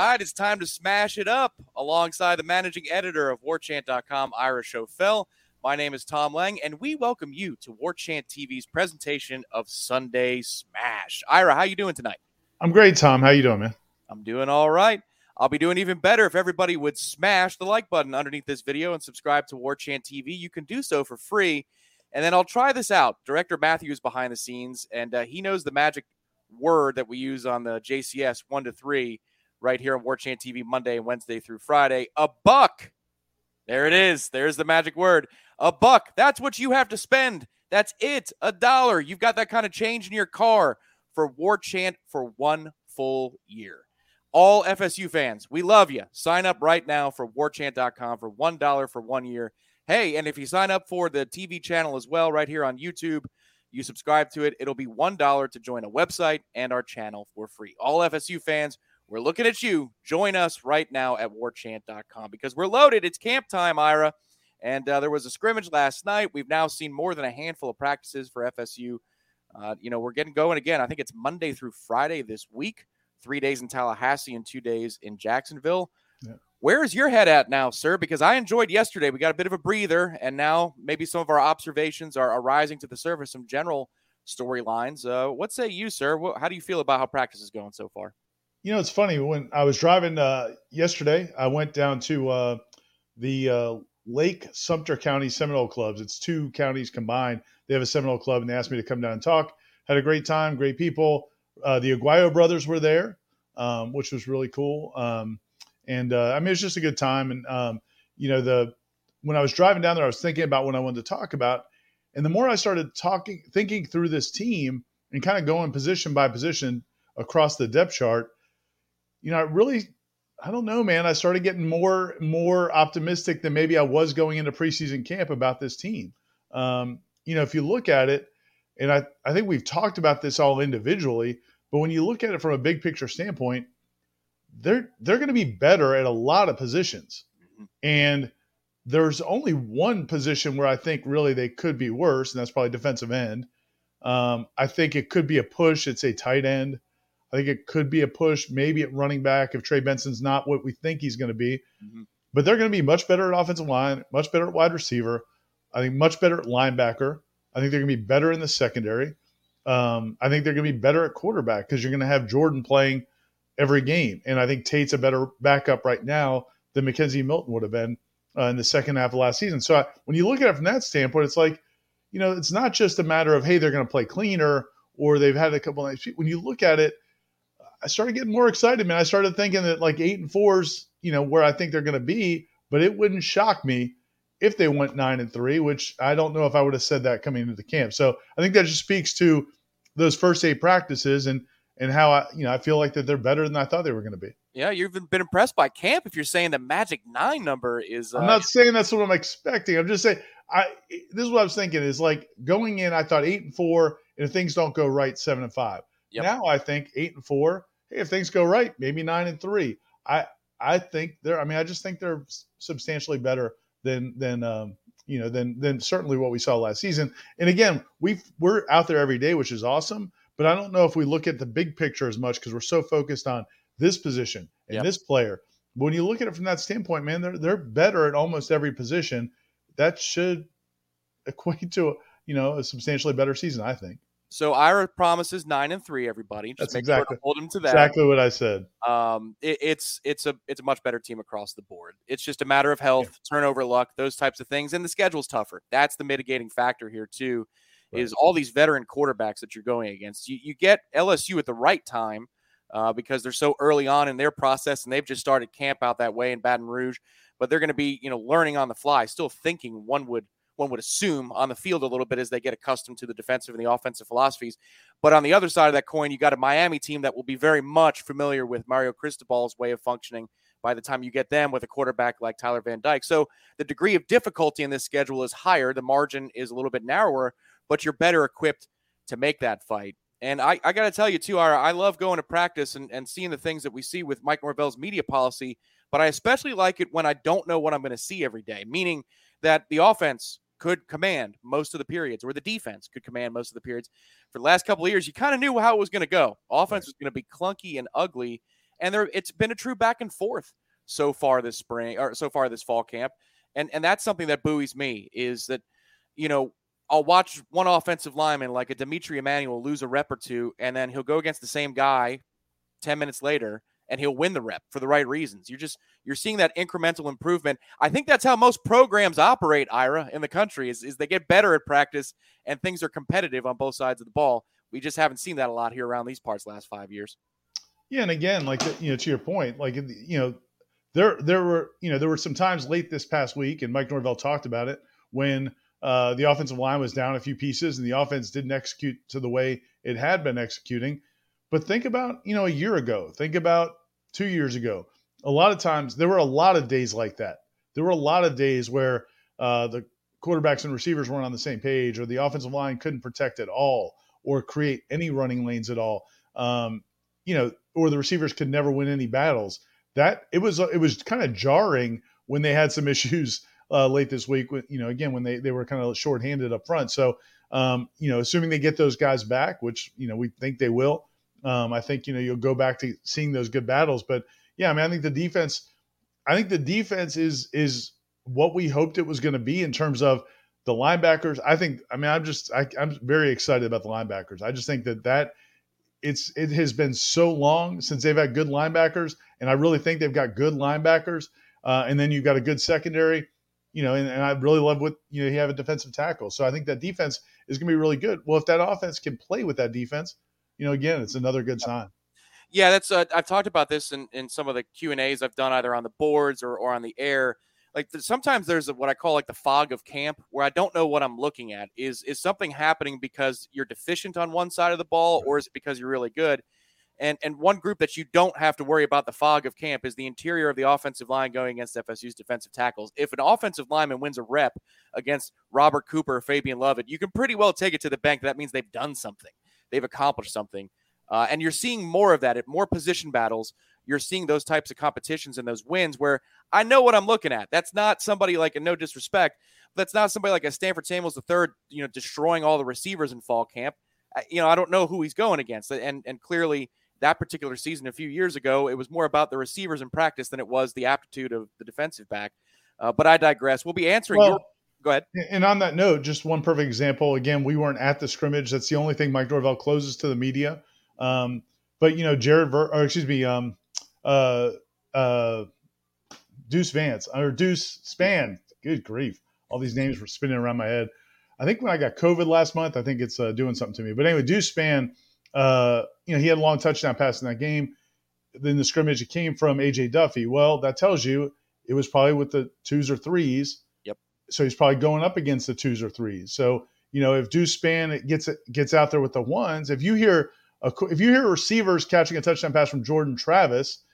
Right, it's time to smash it up alongside the managing editor of warchant.com, Ira Schoffel. My name is Tom Lang, and we welcome you to Warchant TV's presentation of Sunday Smash. Ira, how you doing tonight? I'm great, Tom. How you doing, man? I'm doing all right. I'll be doing even better if everybody would smash the like button underneath this video and subscribe to Warchant TV. You can do so for free. And then I'll try this out. Director Matthew is behind the scenes, and uh, he knows the magic word that we use on the JCS one to three right here on Warchant TV Monday and Wednesday through Friday. A buck. There it is. There's the magic word. A buck. That's what you have to spend. That's it. A dollar. You've got that kind of change in your car for Warchant for one full year. All FSU fans, we love you. Sign up right now for warchant.com for $1 for one year. Hey, and if you sign up for the TV channel as well, right here on YouTube, you subscribe to it, it'll be $1 to join a website and our channel for free. All FSU fans, we're looking at you. Join us right now at warchant.com because we're loaded. It's camp time, Ira. And uh, there was a scrimmage last night. We've now seen more than a handful of practices for FSU. Uh, you know, we're getting going again. I think it's Monday through Friday this week, three days in Tallahassee and two days in Jacksonville. Yeah. Where is your head at now, sir? Because I enjoyed yesterday. We got a bit of a breather, and now maybe some of our observations are, are rising to the surface, some general storylines. Uh, what say you, sir? What, how do you feel about how practice is going so far? You know, it's funny when I was driving uh, yesterday. I went down to uh, the uh, Lake Sumter County Seminole clubs. It's two counties combined. They have a Seminole club, and they asked me to come down and talk. Had a great time, great people. Uh, the Aguayo brothers were there, um, which was really cool. Um, and uh, I mean, it's just a good time. And um, you know, the when I was driving down there, I was thinking about what I wanted to talk about. And the more I started talking, thinking through this team and kind of going position by position across the depth chart, you know, I really, I don't know, man. I started getting more, more optimistic than maybe I was going into preseason camp about this team. Um, you know, if you look at it, and I, I think we've talked about this all individually, but when you look at it from a big picture standpoint, they're they're going to be better at a lot of positions, and there's only one position where I think really they could be worse, and that's probably defensive end. Um, I think it could be a push. It's a tight end. I think it could be a push, maybe at running back if Trey Benson's not what we think he's going to be. Mhm. But they're going to be much better at offensive line, much better at wide receiver. I think much better at linebacker. I think they're going to be better in the secondary. Um, I think they're going to be better at quarterback because you're going to have Jordan playing every game. And I think Tate's a better backup right now than McKenzie Milton would have been uh, in the second half of last season. So I, when you look at it from that standpoint, it's like, you know, it's not just a matter of, hey, they're going to play cleaner or they've had a couple nights. When you look at it, I started getting more excited, man. I started thinking that like eight and fours, you know, where I think they're going to be, but it wouldn't shock me if they went nine and three, which I don't know if I would have said that coming into the camp. So I think that just speaks to those first eight practices and and how I, you know, I feel like that they're better than I thought they were going to be. Yeah, you've been- been impressed by camp if you're saying the magic nine number is. Uh, I'm not saying that's what I'm expecting. I'm just saying I. This is what I was thinking is like going in. I thought eight and four, and if things don't go right, seven and five. Yep. Now I think eight and four. Hey, if things go right, maybe nine and three. I I think they're. I mean, I just think they're substantially better than than um, you know, than than certainly what we saw last season. And again, we we're out there every day, which is awesome. But I don't know if we look at the big picture as much because we're so focused on this position and Yep. this player. But when you look at it from that standpoint, man, they're they're better at almost every position. That should equate to you know a substantially better season, I think. So Ira promises nine and three. Everybody, just That's make sure exactly- to hold him to that. Exactly what I said. Um, it, it's it's a it's a much better team across the board. It's just a matter of health, turnover luck, those types of things, and the schedule's tougher. That's the mitigating factor here too. Is all these veteran quarterbacks that you're going against? You you get LSU at the right time uh, because they're so early on in their process, and they've just started camp out that way in Baton Rouge. But they're going to be you know learning on the fly, still thinking. One would one would assume on the field a little bit as they get accustomed to the defensive and the offensive philosophies. But on the other side of that coin, you got a Miami team that will be very much familiar with Mario Cristobal's way of functioning by the time you get them with a quarterback like Tyler Van Dyke. So the degree of difficulty in this schedule is higher. The margin is a little bit narrower, but you're better equipped to make that fight. And I, I got to tell you, too, Ira, I love going to practice and, and seeing the things that we see with Mike Norvell's media policy, but I especially like it when I don't know what I'm going to see every day, meaning that the offense could command most of the periods or the defense could command most of the periods. For the last couple of years, you kind of knew how it was going to go. Offense was going to be clunky and ugly, and there it's been a true back and forth so far this spring or so far this fall camp. And and that's something that buoys me is that you know, I'll watch one offensive lineman like a D'Mitri Emmanuel lose a rep or two, and then he'll go against the same guy 10 minutes later and he'll win the rep for the right reasons. You're just you're seeing that incremental improvement. I think that's how most programs operate, Ira, in the country is, is they get better at practice and things are competitive on both sides of the ball. We just haven't seen that a lot here around these parts the last five years. Yeah, and again, like you know, to your point, like you know, there there were you know there were some times late this past week, and Mike Norvell talked about it when uh, the offensive line was down a few pieces and the offense didn't execute to the way it had been executing. But think about you know a year ago, think about two years ago. A lot of times there were a lot of days like that. There were a lot of days where uh, the quarterbacks and receivers weren't on the same page, or the offensive line couldn't protect at all, or create any running lanes at all. Um, you know, or the receivers could never win any battles. That it was it was kind of jarring when they had some issues uh, late this week. You know, again when they they were kind of shorthanded up front. So um, you know, assuming they get those guys back, which you know we think they will, um, I think you know you'll go back to seeing those good battles. But yeah, I mean, I think the defense, I think the defense is is what we hoped it was going to be in terms of the linebackers. I think, I mean, I'm just I, I'm very excited about the linebackers. I just think that that it's it has been so long since they've had good linebackers, and I really think they've got good linebackers. Uh, and then you've got a good secondary, you know, and, and I really love what you know you have a defensive tackle. So I think that defense is going to be really good. Well, if that offense can play with that defense, you know, again, it's another good sign. Yeah, that's uh, I've talked about this in, in some of the Q and A's I've done either on the boards or, or on the air. Like th- sometimes there's a, what I call like the fog of camp where I don't know what I'm looking at. Is is something happening because you're deficient on one side of the ball, or is it because you're really good? And and one group that you don't have to worry about the fog of camp is the interior of the offensive line going against FSU's defensive tackles. If an offensive lineman wins a rep against Robert Cooper or Fabian Lovett, you can pretty well take it to the bank. That means they've done something. They've accomplished something. Uh, and you're seeing more of that at more position battles. You're seeing those types of competitions and those wins where I know what I'm looking at. That's not somebody like, and no disrespect, that's not somebody like a Stanford Samuels the third, you know, destroying all the receivers in fall camp. I, you know, I don't know who he's going against. And and clearly that particular season a few years ago, it was more about the receivers in practice than it was the aptitude of the defensive back. Uh, but I digress. We'll be answering Well, your. Go ahead. And on that note, just one perfect example. Again, we weren't at the scrimmage. That's the only thing Mike Norvell closes to the media. Um, but you know, Jared, Ver, or excuse me, um, uh, uh, Deuce Vance or Deuce Spann. Good grief! All these names were spinning around my head. I think when I got COVID last month, I think it's uh, doing something to me. But anyway, Deuce Spann, uh, you know, he had a long touchdown pass in that game. Then the scrimmage it came from AJ Duffy. Well, that tells you it was probably with the twos or threes. So he's probably going up against the twos or threes. So you know, if Deuce Spann gets gets out there with the ones, if you hear a, if you hear receivers catching a touchdown pass from Jordan Travis,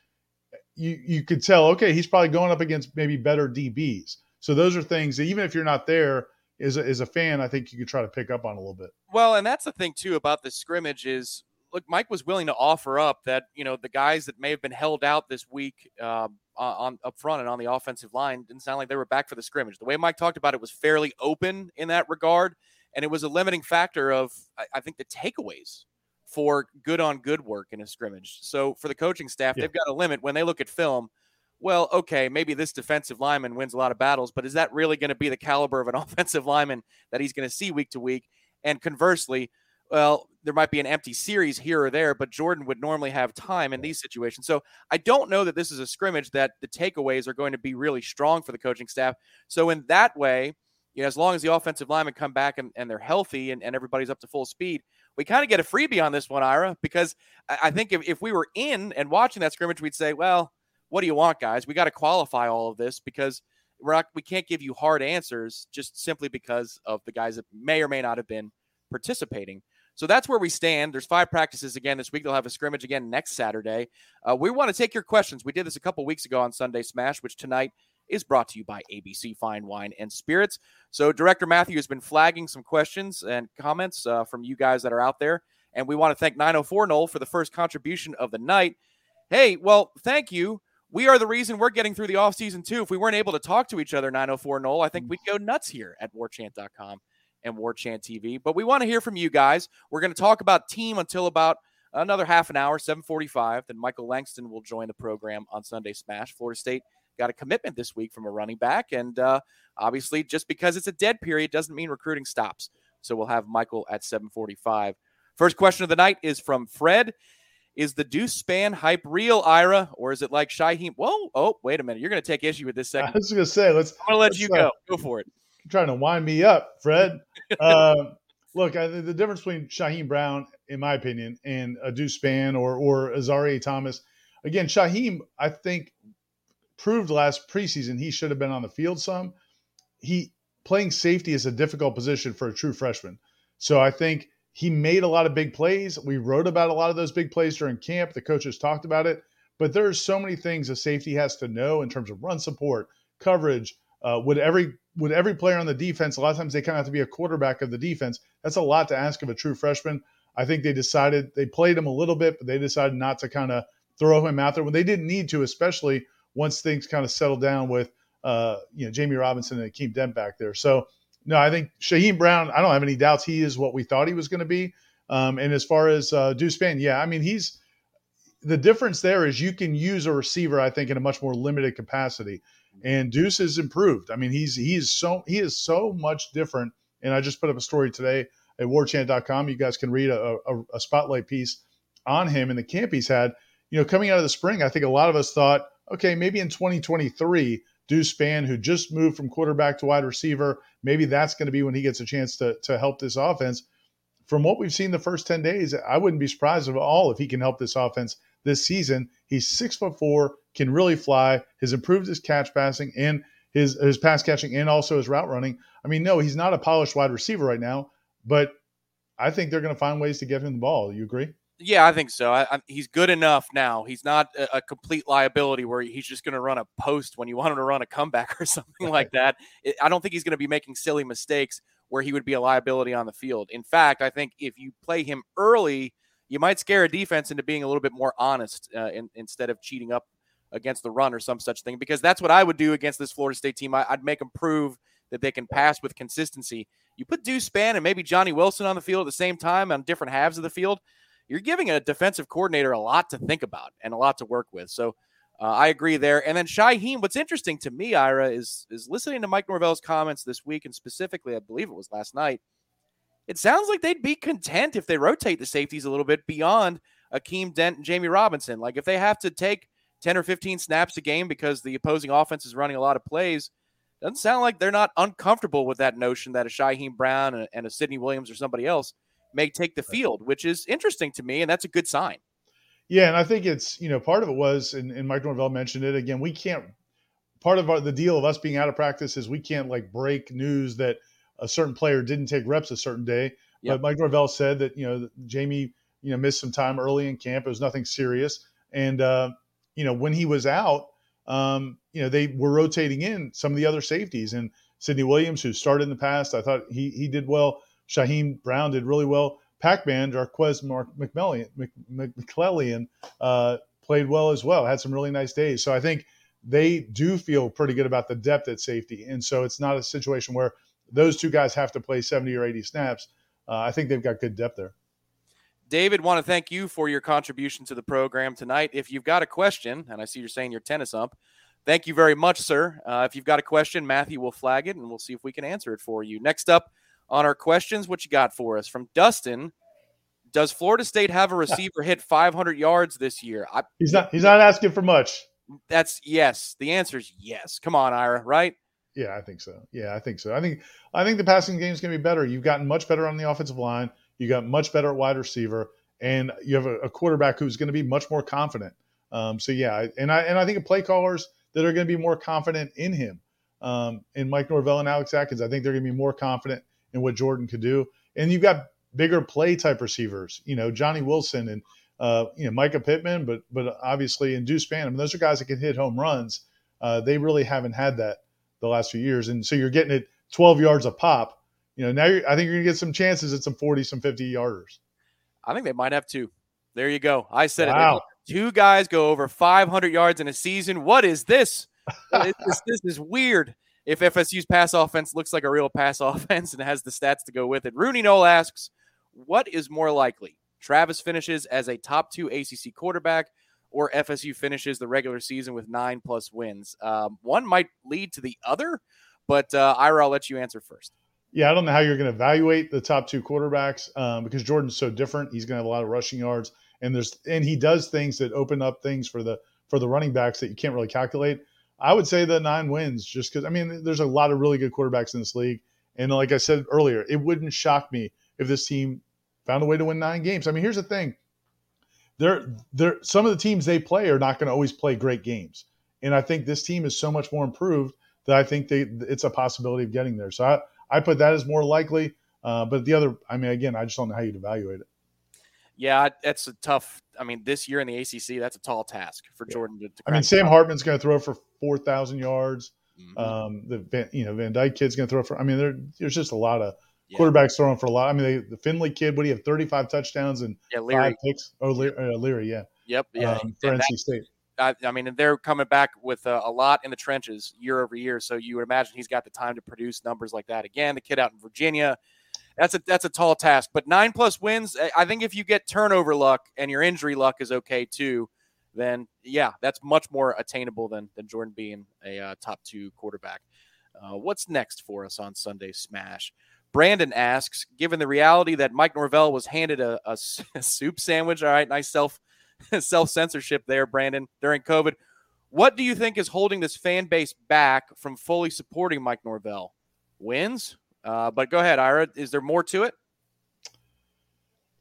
you you could tell okay he's probably going up against maybe better DBs. So those are things that even if you're not there as a, as a fan, I think you could try to pick up on a little bit. Well, and that's the thing too about the scrimmage is look, Mike was willing to offer up that you know the guys that may have been held out this week uh, on up front and on the offensive line didn't sound like they were back for the scrimmage. The way Mike talked about it was fairly open in that regard, and it was a limiting factor of I, I think the takeaways for good on good work in a scrimmage. So for the coaching staff, yeah. they've got a limit when they look at film. Well, okay, maybe this defensive lineman wins a lot of battles, but is that really going to be the caliber of an offensive lineman that he's going to see week to week? And conversely, well, there might be an empty series here or there, but Jordan would normally have time in these situations. So I don't know that this is a scrimmage that the takeaways are going to be really strong for the coaching staff. So in that way, you know, as long as the offensive linemen come back and, and they're healthy and, and everybody's up to full speed, we kind of get a freebie on this one, Ira, because I think if, if we were in and watching that scrimmage, we'd say, well, what do you want, guys? We got to qualify all of this because we're not, we can't give you hard answers just simply because of the guys that may or may not have been participating. So that's where we stand. There's five practices again this week. They'll have a scrimmage again next Saturday. Uh, we want to take your questions. We did this a couple weeks ago on Sunday Smash, which tonight is brought to you by ABC Fine Wine and Spirits. So Director Matthew has been flagging some questions and comments uh, from you guys that are out there. And we want to thank 904 Noel for the first contribution of the night. Hey, well, thank you. We are the reason we're getting through the offseason, too. If we weren't able to talk to each other, 904 Noel, I think we'd go nuts here at warchant.com and War Chant TV. But we want to hear from you guys. We're going to talk about team until about another half an hour, 745. Then Michael Langston will join the program on Sunday Smash. Florida State got a commitment this week from a running back. And uh, obviously, just because it's a dead period doesn't mean recruiting stops. So we'll have Michael at 745. First question of the night is from Fred. Is the Deuce Spann hype real, Ira, or is it like Shyheim? Whoa, oh, wait a minute. You're going to take issue with this second. I was going to say, let's. I'm going to let you go. Uh, go for it trying to wind me up, Fred. uh, look, I, the difference between Shyheim Brown, in my opinion, and a Deuce Spann or or Azareye'h Thomas, again, Shyheim, I think proved last preseason he should have been on the field some. He playing safety is a difficult position for a true freshman. So I think he made a lot of big plays. We wrote about a lot of those big plays during camp. The coaches talked about it, but there's so many things a safety has to know in terms of run support, coverage, uh, would every would every player on the defense? A lot of times they kind of have to be a quarterback of the defense. That's a lot to ask of a true freshman. I think they decided they played him a little bit, but they decided not to kind of throw him out there when they didn't need to, especially once things kind of settled down with uh, you know Jamie Robinson and Akeem Dent back there. So no, I think Shyheim Brown. I don't have any doubts he is what we thought he was going to be. Um, and as far as uh, Deuce Spann, yeah, I mean he's the difference there is you can use a receiver, I think, in a much more limited capacity and Deuce has improved. I mean, he's he's so he is so much different. And I just put up a story today at warchant.com. You guys can read a, a, a spotlight piece on him and the camp he's had. You know, coming out of the spring, I think a lot of us thought, okay, maybe in 2023, Deuce Spann, who just moved from quarterback to wide receiver, maybe that's going to be when he gets a chance to to help this offense. From what we've seen the first 10 days, I wouldn't be surprised at all if he can help this offense this season. He's six foot four, can really fly, has improved his catch passing and his his pass catching and also his route running. I mean, no, he's not a polished wide receiver right now, but I think they're going to find ways to get him the ball. You agree? Yeah, I think so. I, I, he's good enough now. He's not a, a complete liability where he's just going to run a post when you want him to run a comeback or something like that. It, I don't think he's going to be making silly mistakes where he would be a liability on the field. In fact, I think if you play him early, you might scare a defense into being a little bit more honest uh, in, instead of cheating up against the run or some such thing, because that's what I would do against this Florida State team. I, would make them prove that they can pass with consistency. You put Deuce Spann and maybe Johnny Wilson on the field at the same time on different halves of the field, you're giving a defensive coordinator a lot to think about and a lot to work with. So uh, I agree there. And then Shyheim, what's interesting to me, Ira, is is listening to Mike Norvell's comments this week, and specifically, I believe it was last night. It sounds like they'd be content if they rotate the safeties a little bit beyond Akeem Dent and Jamie Robinson. Like if they have to take 10 or 15 snaps a game because the opposing offense is running a lot of plays, doesn't sound like they're not uncomfortable with that notion that a Shyheim Brown and a, and a Sidney Williams or somebody else may take the field, which is interesting to me, and that's a good sign. Yeah, and I think it's you know part of it was, and, and Mike Norvell mentioned it again. We can't. Part of our, the deal of us being out of practice is we can't like break news that a certain player didn't take reps a certain day. Yep. But Mike Norvell said that you know Jamie you know missed some time early in camp. It was nothing serious, and uh, you know, when he was out, um, you know, they were rotating in some of the other safeties and Sidney Williams, who started in the past, I thought he he did well. Shyheim Brown did really well. Pac-Man, Jarquez McMillian, McClellion, uh, played well as well. Had some really nice days. So I think they do feel pretty good about the depth at safety, and so it's not a situation where those two guys have to play 70 or 80 snaps. Uh, I think they've got good depth there. David, want to thank you for your contribution to the program tonight. If you've got a question, and I see you're saying you're tennis ump, thank you very much, sir. Uh, if you've got a question, Matthew will flag it, and we'll see if we can answer it for you. Next up on our questions, what you got for us from Dustin? Does Florida State have a receiver hit 500 yards this year? I, he's not. He's not asking for much. That's yes. The answer is yes. Come on, Ira. Right? Yeah, I think so. Yeah, I think so. I think I think the passing game is going to be better. You've gotten much better on the offensive line. You got much better at wide receiver, and you have a, a quarterback who's going to be much more confident. Um, so yeah, and I and I think play callers that are going to be more confident in him. Um, in Mike Norvell and Alex Atkins, I think they're going to be more confident in what Jordan could do. And you've got bigger play type receivers, you know, Johnny Wilson and uh, you know Mycah Pittman, but but obviously and Deuce mean, those are guys that can hit home runs. Uh, they really haven't had that the last few years, and so you're getting it 12 yards a pop. You know, now I think you're gonna get some chances at some 40, some 50 yarders. I think they might have two. There you go. I said wow. it. Two guys go over 500 yards in a season. What is this? this, this is weird. If FSU's pass offense looks like a real pass offense and has the stats to go with it, Rooney Noel asks, "What is more likely? Travis finishes as a top two ACC quarterback, or FSU finishes the regular season with nine plus wins? Um, one might lead to the other, but uh, Ira, I'll let you answer first." Yeah, I don't know how you're going to evaluate the top two quarterbacks um, because Jordan's so different. He's going to have a lot of rushing yards, and there's and he does things that open up things for the for the running backs that you can't really calculate. I would say the nine wins just because I mean there's a lot of really good quarterbacks in this league, and like I said earlier, it wouldn't shock me if this team found a way to win nine games. I mean, here's the thing: they're they're some of the teams they play are not going to always play great games, and I think this team is so much more improved that I think they it's a possibility of getting there. So I I put that as more likely. Uh, but the other, I mean, again, I just don't know how you'd evaluate it. Yeah, that's a tough. I mean, this year in the ACC, that's a tall task for yeah. Jordan to. to I mean, Sam Hartman's going to throw for four thousand yards. Mm-hmm. Um, the Van, you know Van Dyke kid's going to throw for. I mean, there, there's just a lot of yeah. quarterbacks throwing for a lot. I mean, they, the Finley kid, what do you have? Thirty five touchdowns and yeah, Leary. five picks. Oh, Leary, uh, Leary yeah. Yep. Yeah. Um, for NC State. I, I, mean, they're coming back with a, a, lot in the trenches year over year. So you would imagine he's got the time to produce numbers like that again. The kid out in Virginia, that's a that's a tall task. But nine plus wins, I think if you get turnover luck and your injury luck is okay too, then yeah, that's much more attainable than than Jordan being a uh, top two quarterback. Uh, what's next for us on Sunday Smash? Brandon asks, given the reality that Mike Norvell was handed a, a, a soup sandwich, all right, nice self self censorship there, Brandon, during COVID. What do you think is holding this fan base back from fully supporting Mike Norvell? Wins? Uh, but go ahead, Ira. Is there more to it?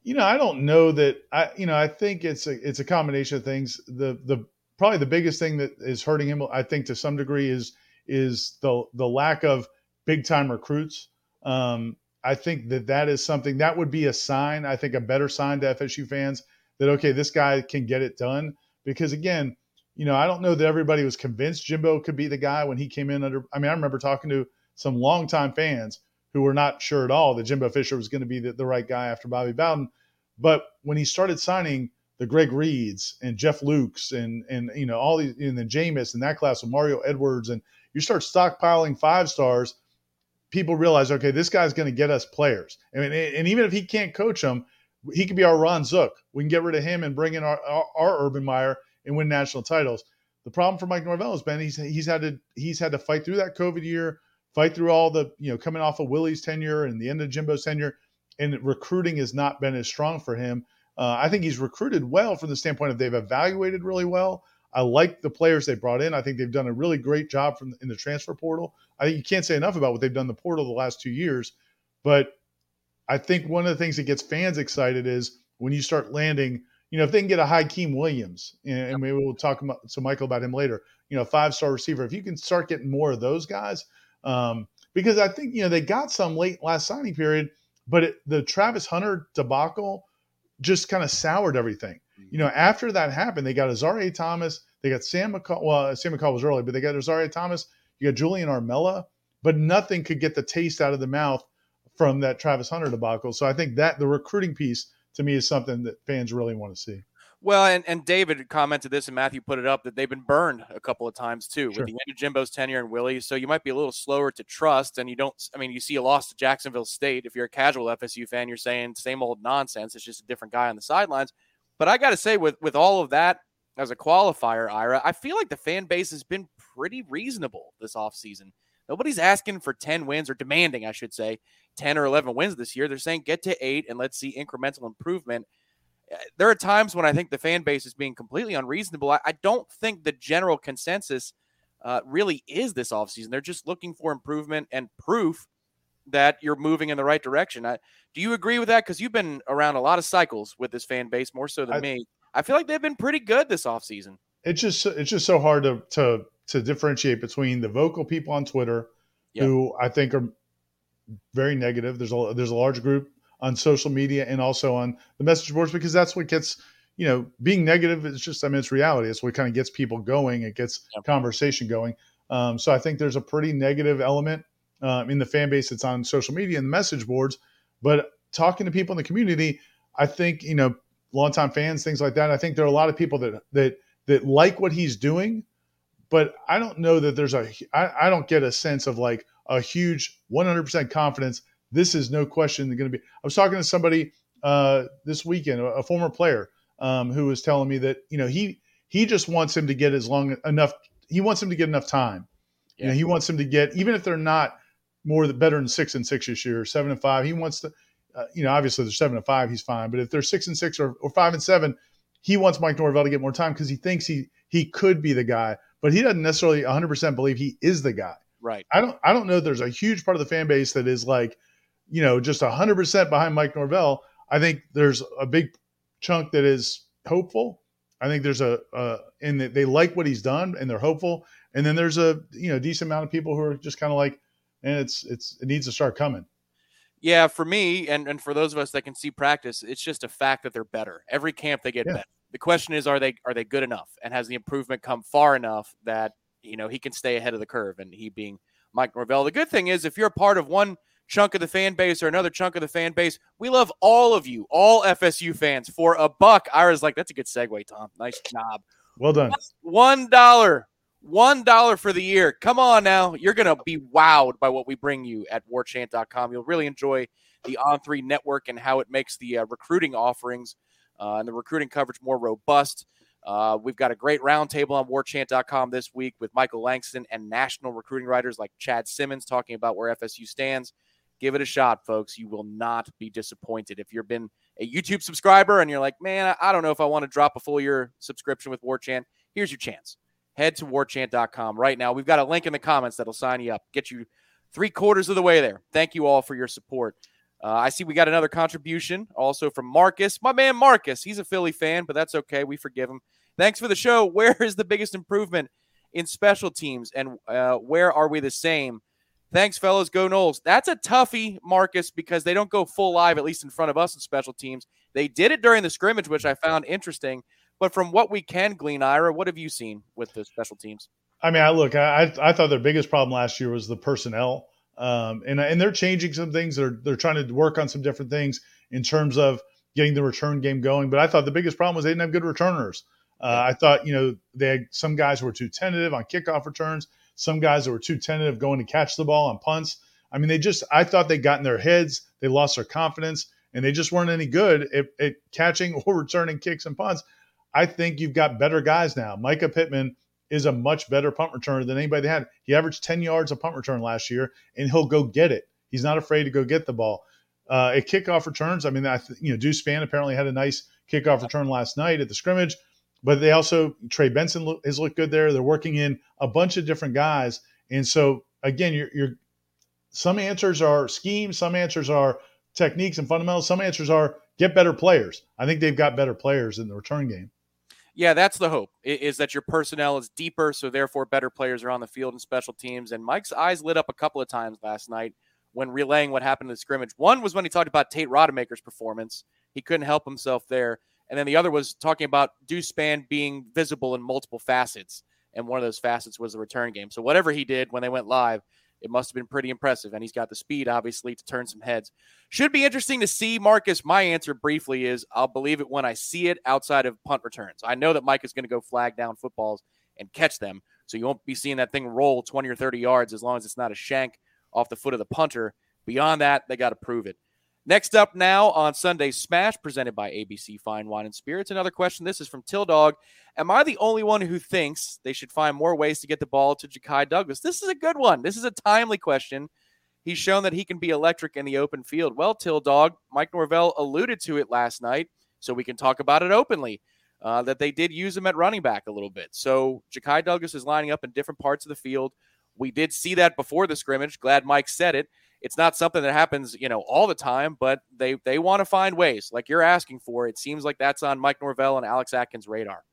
You know, I don't know that. I you know, I think it's a it's a combination of things. The the probably the biggest thing that is hurting him, I think, to some degree, is is the the lack of big time recruits. Um, I think that that is something that would be a sign. I think a better sign to FSU fans that okay, this guy can get it done. Because again, you know, I don't know that everybody was convinced Jimbo could be the guy when he came in under. I mean, I remember talking to some longtime fans who were not sure at all that Jimbo Fisher was going to be the, the right guy after Bobby Bowden. But when he started signing the Greg Reids and Jeff Lucs and and you know all these and then Jameis and that class with Mario Edwards and you start stockpiling five stars, people realize okay, this guy's going to get us players. I mean, and even if he can't coach them, he could be our Ron Zook. We can get rid of him and bring in our, our, our Urban Meyer and win national titles. The problem for Mike Norvell has been he's he's had to he's had to fight through that COVID year, fight through all the you know coming off of Willie's tenure and the end of Jimbo's tenure, and recruiting has not been as strong for him. Uh, I think he's recruited well from the standpoint of they've evaluated really well. I like the players they brought in. I think they've done a really great job from in the transfer portal. I think you can't say enough about what they've done in the portal the last two years, but I think one of the things that gets fans excited is when you start landing, you know, if they can get a Hykeem Williams, and, maybe we'll talk to Michael about him later, you know, five star receiver, if you can start getting more of those guys, um, because I think, you know, they got some late last signing period, but it, the Travis Hunter debacle just kind of soured everything. You know, after that happened, they got Azareye'h Thomas, they got Sam McCall. Well, Sam McCall was early, but they got Azareye'h Thomas, you got Julian Armella, but nothing could get the taste out of the mouth from that Travis Hunter debacle. So I think that the recruiting piece to me is something that fans really want to see. Well, and, and David commented this, and Matthew put it up that they've been burned a couple of times too Sure. with the end of Jimbo's tenure and Willie. So you might be a little slower to trust, and you don't. I mean, you see a loss to Jacksonville State. If you're a casual FSU fan, you're saying same old nonsense. It's just a different guy on the sidelines. But I got to say, with with all of that as a qualifier, Ira, I feel like the fan base has been pretty reasonable this offseason. Nobody's asking for 10 wins or demanding, I should say, 10 or 11 wins this year. They're saying get to eight and let's see incremental improvement Uh, there are times when I think the fan base is being completely unreasonable. I, I don't think the general consensus uh, really is this offseason. They're just looking for improvement and proof that you're moving in the right direction. I, do you agree with that? Because you've been around a lot of cycles with this fan base, more so than I- me. I feel like they've been pretty good this offseason. It's just it's just so hard to to to differentiate between the vocal people on Twitter, Yeah. who I think are very negative. There's a there's a large group on social media and also on the message boards because that's what gets you know being negative is just I mean it's reality. It's what kind of gets people going. It gets Yep. conversation going. Um, so I think there's a pretty negative element um, in the fan base that's on social media and the message boards. But talking to people in the community, I think you know longtime fans, things like that. I think there are a lot of people that that that like what he's doing, but I don't know that there's a I, I don't get a sense of like a huge 100% confidence. This is no question going to be. I was talking to somebody uh, this weekend, a, a former player, um, who was telling me that you know he he just wants him to get as long enough. He wants him to get enough time. You know, he wants him to get even if they're not more the better than six and six this year, seven and five. He wants to. Uh, you know, obviously they're seven and five, he's fine. But if they're six and six or, or five and seven, he wants Mike Norvell to get more time because he thinks he he could be the guy, but he doesn't necessarily 100% believe he is the guy. Right. I don't I don't know there's a huge part of the fan base that is like, you know, just 100% behind Mike Norvell. I think there's a big chunk that is hopeful. I think there's a uh and they- like what he's done and they're hopeful. And then there's a, you know, decent amount of people who are just kind of like and it's it's it needs to start coming. Yeah, for me and, and for those of us that can see practice, it's just a fact that they're better. Every camp they get Yeah. better. The question is, are they are they good enough? And has the improvement come far enough that you know he can stay ahead of the curve? And he being Mike Norvell. The good thing is, if you're a part of one chunk of the fan base or another chunk of the fan base, we love all of you, all FSU fans, for a buck. Ira's like, that's a good segue, Tom. Nice job. Well done. One dollar. One dollar for the year. Come on now. You're gonna be wowed by what we bring you at warchant.com. You'll really enjoy the On3 network and how it makes the uh, recruiting offerings uh, and the recruiting coverage more robust. Uh, we've got a great roundtable on warchant.com this week with Michael Langston and national recruiting writers like Chad Simmons talking about where FSU stands. Give it a shot, folks. You will not be disappointed. If you've been a YouTube subscriber and you're like, man, I don't know if I want to drop a full year subscription with Warchant, here's your chance. Head to warchant.com right now. We've got a link in the comments that'll sign you up, get you three quarters of the way there. Thank you all for your support. Uh, I see we got another contribution also from Marcus. My man Marcus. He's a Philly fan, but that's okay. We forgive him. Thanks for the show. Where is the biggest improvement in special teams, and uh, where are we the same? Thanks, fellas. Go Noles. That's a toughie, Marcus, because they don't go full live, at least in front of us in special teams. They did it during the scrimmage, which I found interesting. But from what we can glean, Ira, what have you seen with the special teams? I mean, I look, I I I thought their biggest problem last year was the personnel, um, and and they're changing some things. They're they're trying to work on some different things in terms of getting the return game going. But I thought the biggest problem was they didn't have good returners. Uh, I thought you know they had some guys who were too tentative on kickoff returns, some guys that were too tentative going to catch the ball on punts. I mean, they just I thought they got in their heads, they lost their confidence, and they just weren't any good at, at catching or returning kicks and punts. I think you've got better guys now. Mycah Pittman is a much better punt returner than anybody they had. He averaged 10 yards a punt return last year, and he'll go get it. He's not afraid to go get the ball. Uh, at kickoff returns, I mean, I th- you know, Deuce Spann apparently had a nice kickoff return last night at the scrimmage, but they also Trey Benson lo- has looked good there. They're working in a bunch of different guys, and so again, you're, you're some answers are schemes, some answers are techniques and fundamentals, some answers are get better players. I think they've got better players in the return game. Yeah, that's the hope is that your personnel is deeper, so therefore better players are on the field in special teams. And Mike's eyes lit up a couple of times last night when relaying what happened in the scrimmage. One was when he talked about Tate Rodemaker's performance. He couldn't help himself there. And then the other was talking about Deuce Spann being visible in multiple facets. And one of those facets was the return game. So whatever he did when they went live, it must have been pretty impressive. And he's got the speed, obviously, to turn some heads. Should be interesting to see, Marcus. My answer briefly is I'll believe it when I see it outside of punt returns. I know that Mike is going to go flag down footballs and catch them. So you won't be seeing that thing roll 20 or 30 yards as long as it's not a shank off the foot of the punter. Beyond that, they got to prove it. Next up now on Sunday Smash, presented by ABC Fine Wine and Spirits. Another question. This is from Till Dog. Am I the only one who thinks they should find more ways to get the ball to Ja'Khi Douglas? This is a good one. This is a timely question. He's shown that he can be electric in the open field. Well, Till Dog, Mike Norvell alluded to it last night, so we can talk about it openly. Uh, that they did use him at running back a little bit. So Ja'Khi Douglas is lining up in different parts of the field. We did see that before the scrimmage. Glad Mike said it it's not something that happens, you know, all the time, but they they want to find ways like you're asking for. It seems like that's on Mike Norvell and Alex Atkins' radar.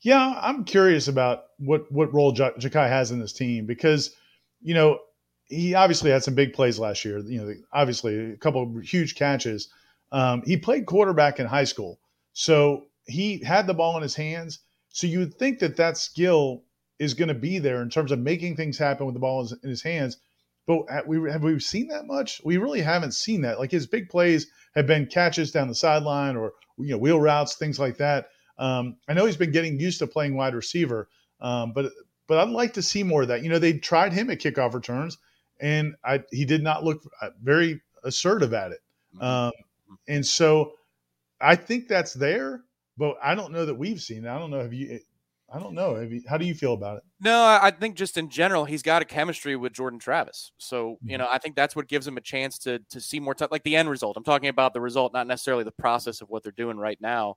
Yeah, I'm curious about what what role J- Ja'Khi has in this team because, you know, he obviously had some big plays last year. You know, obviously a couple huge catches. Um, he played quarterback in high school, so he had the ball in his hands. So you would think that that skill is going to be there in terms of making things happen with the ball in his hands. But have we have we seen that much? We really haven't seen that. Like his big plays have been catches down the sideline or you know wheel routes, things like that. Um, I know he's been getting used to playing wide receiver, um, but but I'd like to see more of that. You know, they tried him at kickoff returns, and I, he did not look uh, very assertive at it. Mm-hmm. Um, and so I think that's there, but I don't know that we've seen it. I don't know. Have you? I don't know. How do you feel about it? No, I think just in general, he's got a chemistry with Jordan Travis. So you know, Mm-hmm. I think that's what gives him a chance to to see more time, like the end result. I'm talking about the result, not necessarily the process of what they're doing right now.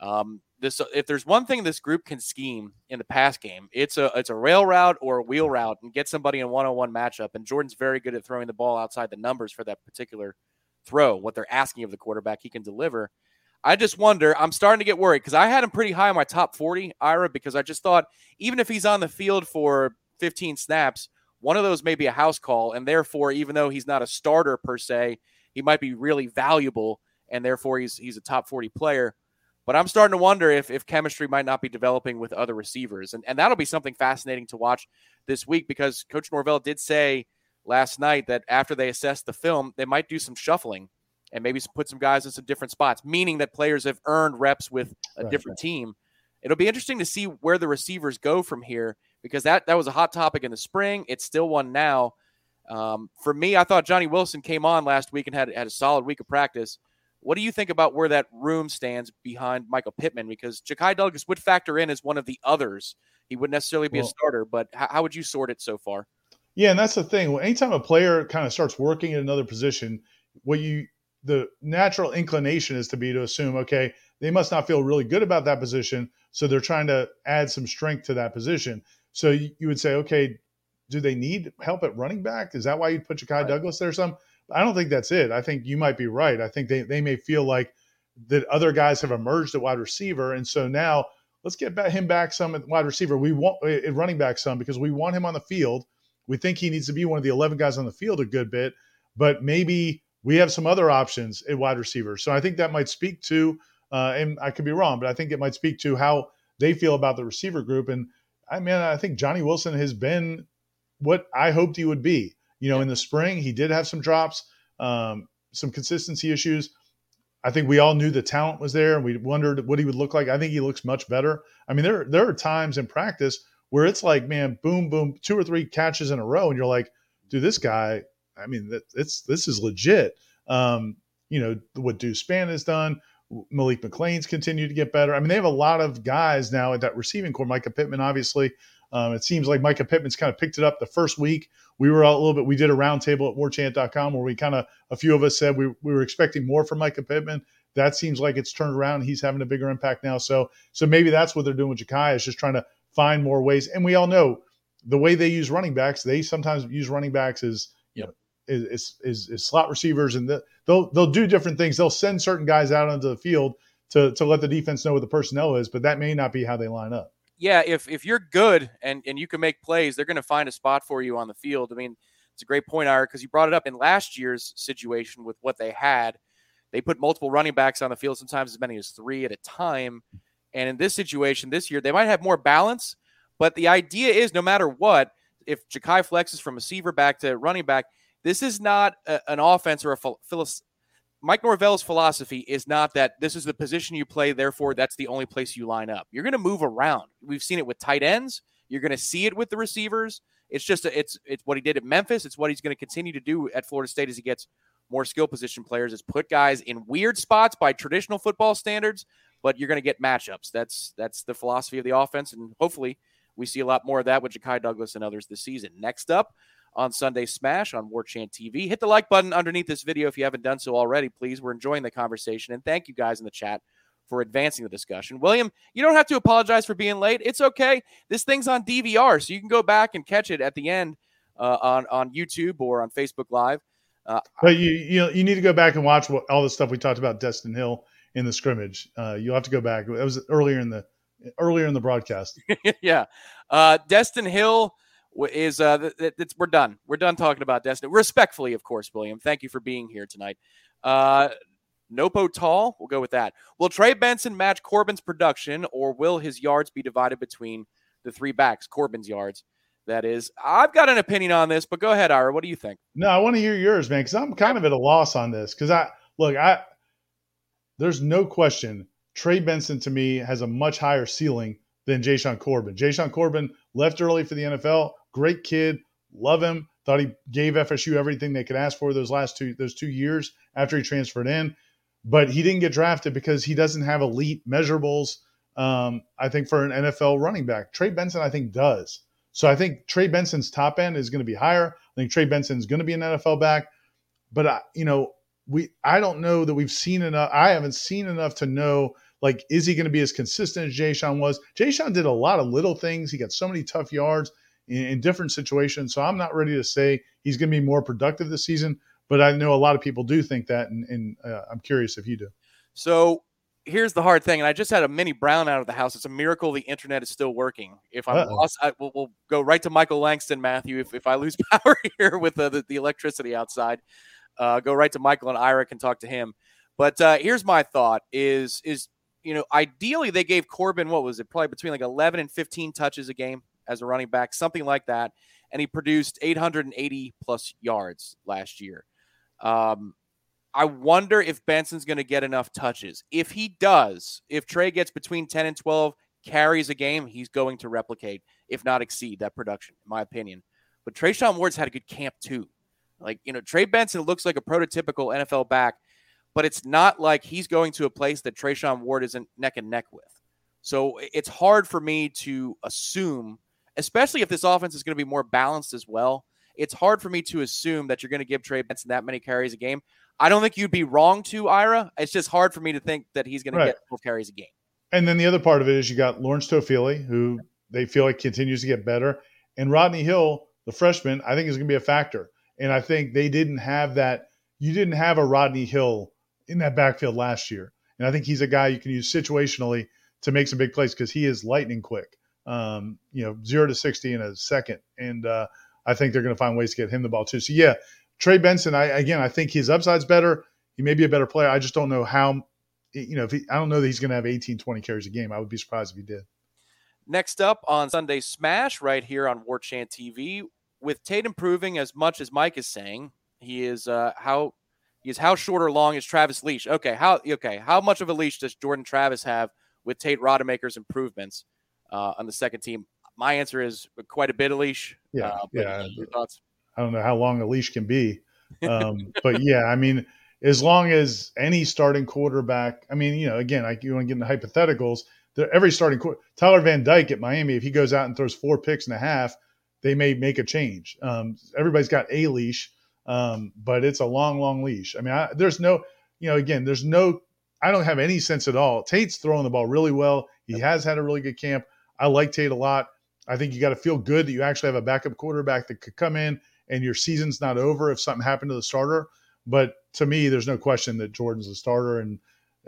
Um, this, if there's one thing this group can scheme in the pass game, it's a it's a rail route or a wheel route and get somebody in one on one matchup. And Jordan's very good at throwing the ball outside the numbers for that particular throw. What they're asking of the quarterback, he can deliver. I just wonder. I'm starting to get worried because I had him pretty high in my top 40, Ira, because I just thought even if he's on the field for 15 snaps, one of those may be a house call. And therefore, even though he's not a starter per se, he might be really valuable. And therefore, he's, he's a top 40 player. But I'm starting to wonder if, if chemistry might not be developing with other receivers. And, and that'll be something fascinating to watch this week because Coach Norvell did say last night that after they assess the film, they might do some shuffling and maybe put some guys in some different spots, meaning that players have earned reps with a Right, different team. It'll be interesting to see where the receivers go from here because that that was a hot topic in the spring. It's still one now. Um, for me, I thought Johnny Wilson came on last week and had had a solid week of practice. What do you think about where that room stands behind Michael Pittman? Because Ja'Khi Douglas would factor in as one of the others. He wouldn't necessarily be Well- a starter, but how, how would you sort it so far? Yeah, and that's the thing. Well, Anytime a player kind of starts working in another position, what you the natural inclination is to be to assume, okay, they must not feel really good about that position, so they're trying to add some strength to that position. So you, you would say, okay, do they need help at running back? Is that why you'd put Ja'Khi Right. Douglas there? Some, I don't think that's it. I think you might be right. I think they they may feel like that other guys have emerged at wide receiver, and so now let's get back, him back some at wide receiver. We want eh, at running back some because we want him on the field. We think he needs to be one of the 11 guys on the field a good bit, but maybe we have some other options at wide receiver. So I think that might speak to, uh, and I could be wrong, but I think it might speak to how they feel about the receiver group. And I mean, I think Johnny Wilson has been what I hoped he would be. You know, in the spring, he did have some drops, um, some consistency issues. I think we all knew the talent was there, and we wondered what he would look like. I think he looks much better. I mean, there there are times in practice where it's like, man, boom, boom, two or three catches in a row, and you're like, dude, this guy. I mean, it's this is legit. Um, you know what Deuce Spann has done. Malik McClain's continued to get better. I mean, they have a lot of guys now at that receiving core. Mycah Pittman, obviously. Um, it seems like Mycah Pittman's kind of picked it up the first week. We were out a little bit. We did a roundtable at warchant.com where we kind of, a few of us said we, we were expecting more from Mycah Pittman. That seems like it's turned around. He's having a bigger impact now. So, so maybe that's what they're doing with Ja'Khi is just trying to find more ways. And we all know the way they use running backs, they sometimes use running backs as, is, is, is slot receivers and the, they'll, they'll do different things. They'll send certain guys out onto the field to, to let the defense know what the personnel is, but that may not be how they line up. yeah, if if you're good and and you can make plays, they're going to find a spot for you on the field. I mean, it's a great point, Ira, because you brought it up in last year's situation with what they had. They put multiple running backs on the field, sometimes as many as three at a time. And in this situation this year, they might have more balance, but the idea is no matter what, if Ja'Khi flexes from receiver back to running back, this is not a, an offense or a phil- philos- Mike Norvell's philosophy is not that this is the position you play, therefore that's the only place you line up. You're going to move around. We've seen it with tight ends. You're going to see it with the receivers. It's just a, it's it's what he did at Memphis. It's what he's going to continue to do at Florida State as he gets more skill position players. Is put guys in weird spots by traditional football standards, but you're going to get matchups. That's that's the philosophy of the offense, and hopefully we see a lot more of that with Ja'Khi Douglas and others this season. Next up on Sunday Smash on War Chant TV. Hit the like button underneath this video if you haven't done so already, please. We're enjoying the conversation, and thank you guys in the chat for advancing the discussion. William, you don't have to apologize for being late. It's okay. This thing's on DVR, so you can go back and catch it at the end uh, on on YouTube or on Facebook Live. Uh, but you you know, you need to go back and watch what, all the stuff we talked about Destyn Hill in the scrimmage. Uh, you'll have to go back. It was earlier in the earlier in the broadcast. yeah, uh, Destyn Hill is uh, we're done. We're done talking about Destiny. Respectfully, of course, William. Thank you for being here tonight. Uh, Nopo Tall, we'll go with that. Will Trey Benson match Corbin's production, or will his yards be divided between the three backs? Corbin's yards, that is. I've got an opinion on this, but go ahead, Ira. What do you think? No, I want to hear yours, man, because I'm kind of at a loss on this. Because I look, I there's no question Trey Benson to me has a much higher ceiling than Jashaun Corbin. Jashaun Corbin left early for the NFL. Great kid, love him. Thought he gave FSU everything they could ask for those last two those two years after he transferred in but he didn't get drafted because he doesn't have elite measurables. Um, I think for an NFL running back, Trey Benson, I think does. So I think Trey Benson's top end is going to be higher. I think Trey Benson's going to be an NFL back, but I, you know, we I don't know that we've seen enough. I haven't seen enough to know like is he going to be as consistent as Jashaun was? Jashaun did a lot of little things. He got so many tough yards in, in different situations. So I'm not ready to say he's going to be more productive this season. But I know a lot of people do think that, and, and uh, I'm curious if you do. So here's the hard thing, and I just had a mini brown out of the house. It's a miracle the internet is still working. If I'm Uh-oh. lost, I, we'll, we'll, go right to Michael Langston, Matthew. If, if I lose power here with the, the, the electricity outside, uh, go right to Michael and Ira can talk to him. But uh, here's my thought: is is you know ideally they gave Corbin what was it probably between like 11 and 15 touches a game as a running back, something like that, and he produced 880 plus yards last year. Um, I wonder if Benson's going to get enough touches. If he does, if Trey gets between 10 and 12 carries a game, he's going to replicate, if not exceed, that production, in my opinion. But Treshaun Ward's had a good camp too. Like, you know, Trey Benson looks like a prototypical NFL back, but it's not like he's going to a place that Treshaun Ward isn't neck and neck with. So it's hard for me to assume, especially if this offense is going to be more balanced as well it's hard for me to assume that you're going to give Trey Benson that many carries a game. I don't think you'd be wrong to Ira. It's just hard for me to think that he's going right. to get 12 carries a game. And then the other part of it is you got Lawrence Toafili, who they feel like continues to get better, and Rodney Hill, the freshman, I think is going to be a factor. And I think they didn't have that. You didn't have a Rodney Hill in that backfield last year, and I think he's a guy you can use situationally to make some big plays because he is lightning quick. Um, you know, zero to sixty in a second, and uh, I think they're going to find ways to get him the ball too. So yeah, Trey Benson. I again, I think his upside's better. He may be a better player. I just don't know how. You know, if he, I don't know that he's going to have 18, 20 carries a game. I would be surprised if he did. Next up on Sunday Smash, right here on War Chant TV, with Tate improving as much as Mike is saying, he is uh, how he is how short or long is Travis leash? Okay, how okay, how much of a leash does Jordan Travis have with Tate Rodemaker's improvements uh, on the second team? my answer is quite a bit of leash. Yeah, uh, yeah. Your thoughts? I don't know how long a leash can be, um, but yeah, I mean, as long as any starting quarterback, I mean, you know, again, I, you want to get into hypotheticals. Every starting quarter, Tyler Van Dyke at Miami, if he goes out and throws four picks and a half, they may make a change. Um, everybody's got a leash, um, but it's a long, long leash. I mean, I, there's no, you know, again, there's no, I don't have any sense at all. Tate's throwing the ball really well. He has had a really good camp. I like Tate a lot. I think you got to feel good that you actually have a backup quarterback that could come in and your season's not over if something happened to the starter. But to me, there's no question that Jordan's the starter, and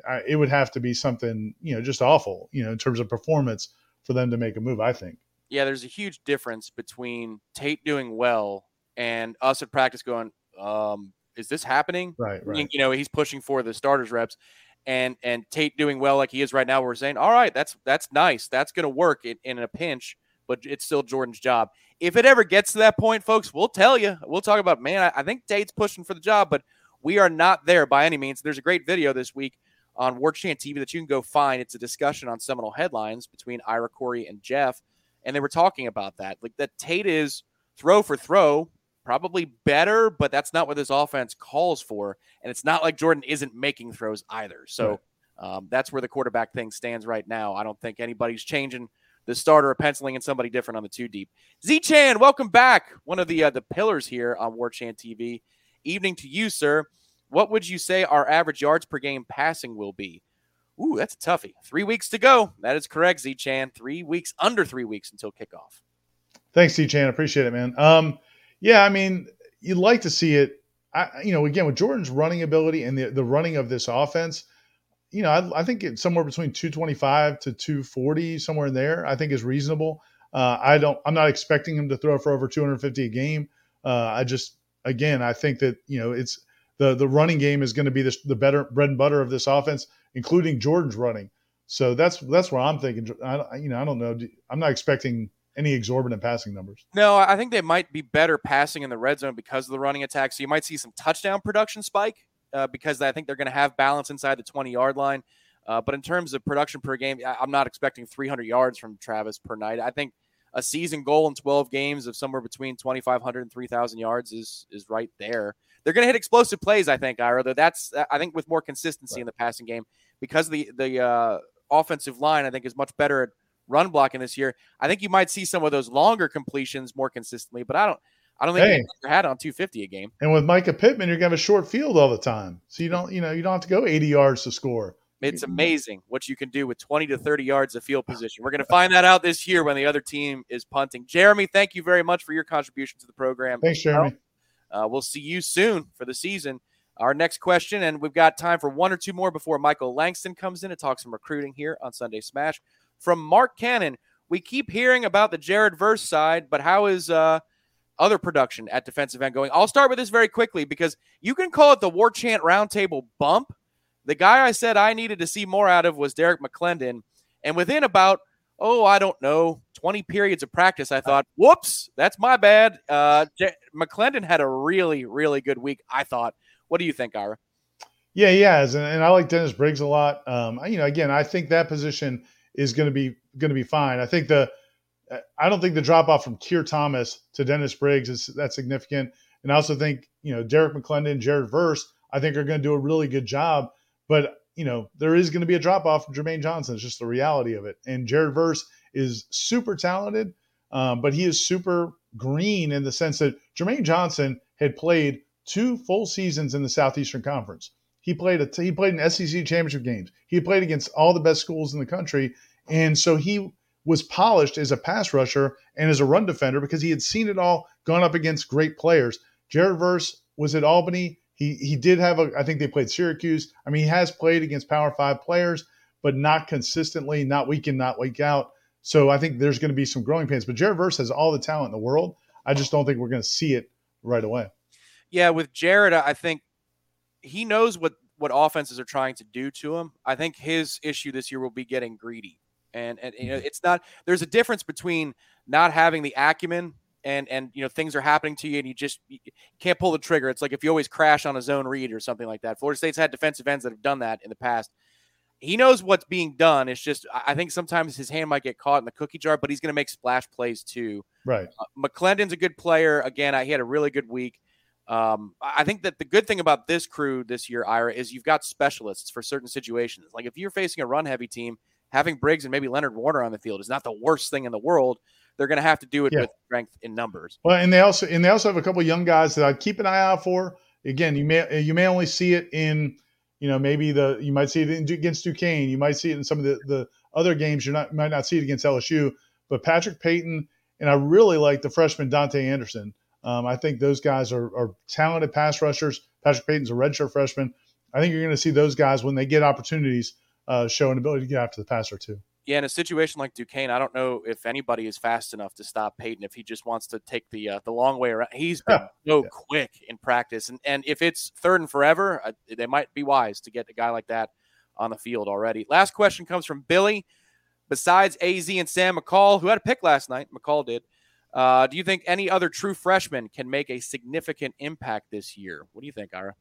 I, it would have to be something you know just awful, you know, in terms of performance for them to make a move. I think. Yeah, there's a huge difference between Tate doing well and us at practice going, um, "Is this happening?" Right, right. You know, he's pushing for the starters reps, and and Tate doing well like he is right now. We're saying, "All right, that's that's nice. That's going to work in, in a pinch." but it's still Jordan's job. if it ever gets to that point, folks, we'll tell you. We'll talk about, man, I, I think Tate's pushing for the job, but we are not there by any means. There's a great video this week on War Chant TV that you can go find. It's a discussion on Seminole headlines between Ira Corey and Jeff, and they were talking about that. Like that Tate is throw for throw, probably better, but that's not what this offense calls for. And it's not like Jordan isn't making throws either. So right. um, that's where the quarterback thing stands right now. I don't think anybody's changing the starter or penciling in somebody different on the two deep. Z Chan, welcome back. One of the uh, the pillars here on War Chant TV. Evening to you, sir. What would you say our average yards per game passing will be? Ooh, that's a toughie. Three weeks to go. That is correct, Z Chan. Three weeks, under three weeks until kickoff. Thanks, Z Chan. Appreciate it, man. Um, yeah, I mean, you'd like to see it. I, you know, again with Jordan's running ability and the the running of this offense, you know, I, I think it's somewhere between 225 to 240, somewhere in there. I think is reasonable. Uh, I don't. I'm not expecting him to throw for over 250 a game. Uh, I just, again, I think that you know it's the the running game is going to be the, the better bread and butter of this offense, including Jordan's running. So that's that's what I'm thinking. I, you know, I don't know. I'm not expecting any exorbitant passing numbers. No, I think they might be better passing in the red zone because of the running attack. So you might see some touchdown production spike uh, because I think they're going to have balance inside the 20 yard line. Uh, but in terms of production per game, I'm not expecting 300 yards from Travis per night. I think a season goal in 12 games of somewhere between 2,500 and 3,000 yards is is right there. They're going to hit explosive plays, I think, Ira. Though that's I think with more consistency right. in the passing game because the the uh, offensive line I think is much better at run blocking this year. I think you might see some of those longer completions more consistently, but I don't. I don't think hey. you had on 250 a game. And with Mycah Pittman, you're gonna have a short field all the time, so you don't, you know, you don't have to go 80 yards to score. It's amazing what you can do with 20 to 30 yards of field position. We're going to find that out this year when the other team is punting. Jeremy, thank you very much for your contribution to the program. Thanks, Jeremy. Uh, we'll see you soon for the season. Our next question, and we've got time for one or two more before Michael Langston comes in to talk some recruiting here on Sunday Smash. From Mark Cannon, we keep hearing about the Jared Verse side, but how is uh, other production at defensive end going? I'll start with this very quickly because you can call it the War Chant Roundtable bump. The guy I said I needed to see more out of was Derrick McLendon. And within about, oh, I don't know, 20 periods of practice, I thought, whoops, that's my bad. Uh, J- McLendon had a really, really good week, I thought. What do you think, Ira? Yeah, he has. And, and I like Dennis Briggs a lot. Um, you know, again, I think that position – is going to be going to be fine. I think the I don't think the drop off from Keir Thomas to Dennis Briggs is that significant. And I also think you know Derrick McLendon, and Jared Verse, I think are going to do a really good job. But you know there is going to be a drop off from Jermaine Johnson. It's just the reality of it. And Jared Verse is super talented, um, but he is super green in the sense that Jermaine Johnson had played two full seasons in the Southeastern Conference. He played a he played in SEC championship games. He played against all the best schools in the country, and so he was polished as a pass rusher and as a run defender because he had seen it all, gone up against great players. Jared Verse was at Albany. He he did have a I think they played Syracuse. I mean, he has played against Power Five players, but not consistently, not week in, not week out. So I think there's going to be some growing pains. But Jared Verse has all the talent in the world. I just don't think we're going to see it right away. Yeah, with Jared, I think he knows what what offenses are trying to do to him. I think his issue this year will be getting greedy. And and you know, it's not there's a difference between not having the acumen and and you know things are happening to you and you just you can't pull the trigger. It's like if you always crash on a zone read or something like that. Florida State's had defensive ends that have done that in the past. He knows what's being done. It's just I think sometimes his hand might get caught in the cookie jar, but he's going to make splash plays too. Right. Uh, McLendon's a good player. Again, I, he had a really good week. Um, I think that the good thing about this crew this year, Ira, is you've got specialists for certain situations. Like if you're facing a run heavy team, having Briggs and maybe Leonard Warner on the field is not the worst thing in the world. They're going to have to do it yeah. with strength in numbers. Well, and they also and they also have a couple of young guys that I'd keep an eye out for. Again, you may you may only see it in you know maybe the you might see it in, against Duquesne, you might see it in some of the the other games. You're not might not see it against LSU, but Patrick Payton and I really like the freshman Dante Anderson. Um, I think those guys are, are, talented pass rushers. Patrick Payton's a redshirt freshman. I think you're going to see those guys when they get opportunities uh, show an ability to get after the passer too. Yeah, in a situation like Duquesne, I don't know if anybody is fast enough to stop Payton if he just wants to take the uh, the long way around. He's been so yeah. quick in practice, and and if it's third and forever, uh, they might be wise to get a guy like that on the field already. Last question comes from Billy. Besides Az and Sam McCall, who had a pick last night, McCall did. Uh, do you think any other true freshman can make a significant impact this year? What do you think, Ira?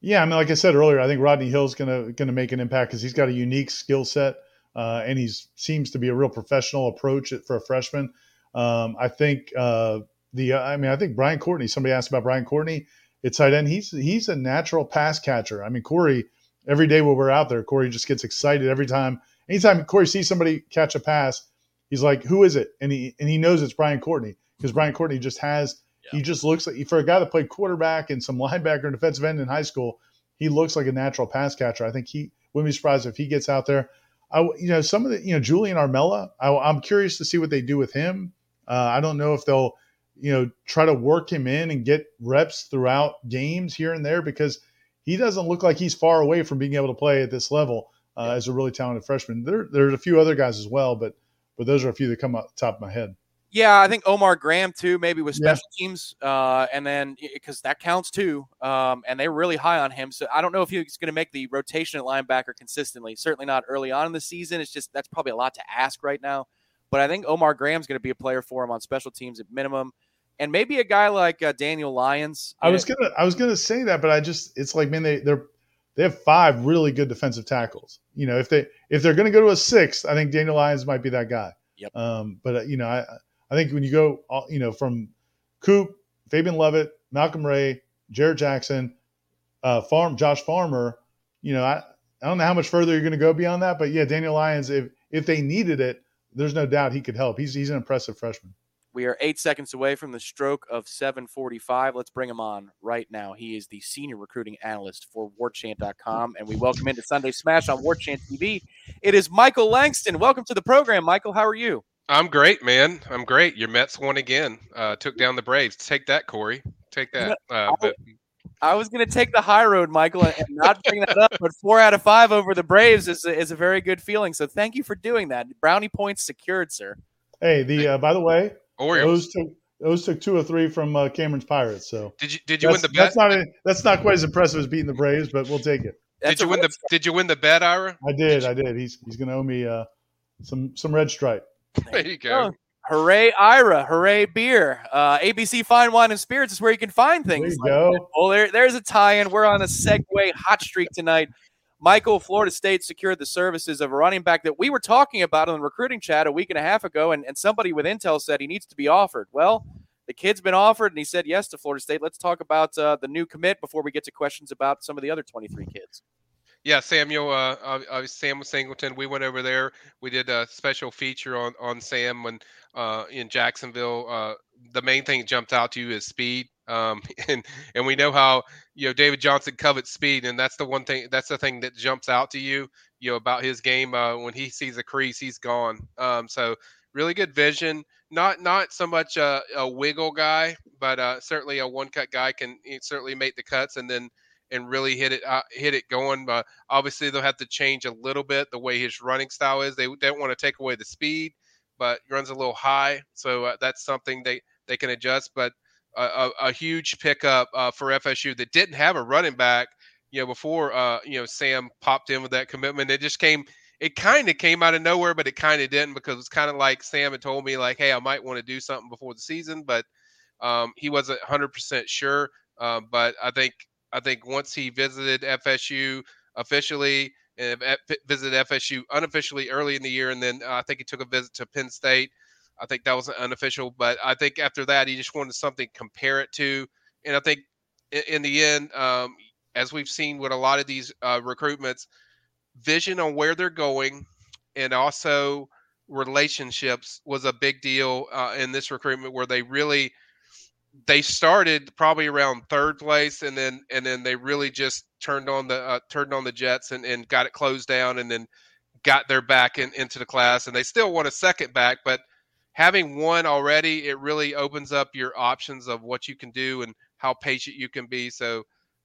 Yeah, I mean, like I said earlier, I think Rodney Hill's gonna gonna make an impact because he's got a unique skill set, uh, and he seems to be a real professional approach for a freshman. Um, I think uh, the, I mean, I think Brian Courtney. Somebody asked about Brian Courtney. It's tight end. He's he's a natural pass catcher. I mean, Corey. Every day when we're out there, Corey just gets excited every time. Anytime Corey sees somebody catch a pass, he's like, "Who is it?" And he and he knows it's Brian Courtney because Brian Courtney just has he just looks like for a guy that played quarterback and some linebacker and defensive end in high school, he looks like a natural pass catcher. I think he wouldn't be surprised if he gets out there. I, you know, some of the, you know, Julian Armella, I, am curious to see what they do with him. Uh, I don't know if they'll, you know, try to work him in and get reps throughout games here and there because he doesn't look like he's far away from being able to play at this level uh, yeah. as a really talented freshman. There, there's a few other guys as well, but but those are a few that come up top of my head. Yeah, I think Omar Graham too, maybe with special yeah. teams, uh, and then because that counts too, um, and they're really high on him. So I don't know if he's going to make the rotation at linebacker consistently. Certainly not early on in the season. It's just that's probably a lot to ask right now. But I think Omar Graham's going to be a player for him on special teams at minimum, and maybe a guy like uh, Daniel Lyons. I was gonna I was gonna say that, but I just it's like man they they're they have five really good defensive tackles. You know if they if they're going to go to a sixth, I think Daniel Lyons might be that guy. Yep. Um, but uh, you know I I think when you go, uh, you know, from Coop, Fabian Lovett, Malcolm Ray, Jarrett Jackson, uh, Farm, Josh Farmer, you know, I, I don't know how much further you're going to go beyond that, but yeah, Daniel Lyons, if if they needed it, there's no doubt he could help. He's he's an impressive freshman. We are eight seconds away from the stroke of 745. Let's bring him on right now. He is the senior recruiting analyst for warchant.com, and we welcome into Sunday Smash on Warchant TV. It is Michael Langston. Welcome to the program, Michael. How are you? I'm great, man. I'm great. Your Mets won again. Uh, took down the Braves. Take that, Corey. Take that. Uh, but... I was going to take the high road, Michael, and not bring that up. But four out of five over the Braves is a, is a very good feeling. So thank you for doing that. Brownie points secured, sir. Hey, the uh, by the way, Orioles took those took two or three from uh, Cameron's Pirates. So did you did you win the bet? That's not a, that's not quite as impressive as beating the Braves, but we'll take it. That's did you win the Did you win the bet, Ira? I did. I did. He's he's going to owe me uh, some some red stripe. There you go. Oh, Hooray, Ira. Hooray, beer. Uh, ABC Fine Wine and Spirits is where you can find things. There you like go. Well, there, there's a tie in. We're on a segue hot streak tonight. Michael, Florida State secured the services of a running back that we were talking about on the recruiting chat a week and a half ago, and, and somebody with intel said he needs to be offered. Well, the kid's been offered, and he said yes to Florida State. Let's talk about uh, the new commit before we get to questions about some of the other 23 kids. Yeah, Samuel, uh, uh, Sam Singleton. We went over there. We did a special feature on on Sam when uh, in Jacksonville. Uh, the main thing that jumped out to you is speed, um, and and we know how you know David Johnson covets speed, and that's the one thing. That's the thing that jumps out to you, you know, about his game. Uh, when he sees a crease, he's gone. Um, so really good vision. Not not so much a, a wiggle guy, but uh, certainly a one cut guy can certainly make the cuts, and then and really hit it uh, hit it going. But obviously, they'll have to change a little bit the way his running style is. They don't want to take away the speed, but runs a little high, so uh, that's something they they can adjust. But a, a, huge pickup uh, for FSU that didn't have a running back, you know, before uh, you know Sam popped in with that commitment. It just came. It kind of came out of nowhere, but it kind of didn't because it's kind of like Sam had told me, like, "Hey, I might want to do something before the season," but um, he wasn't 100% sure. Um, but I think I think once he visited FSU officially and visited FSU unofficially early in the year, and then uh, I think he took a visit to Penn State. I think that was unofficial, but I think after that he just wanted something to compare it to, and I think in, the end, um, as we've seen with a lot of these uh, recruitments, vision on where they're going, and also relationships was a big deal uh, in this recruitment where they really they started probably around third place and then and then they really just turned on the uh, turned on the jets and, and got it closed down and then got their back in, into the class and they still want a second back but having one already it really opens up your options of what you can do and how patient you can be so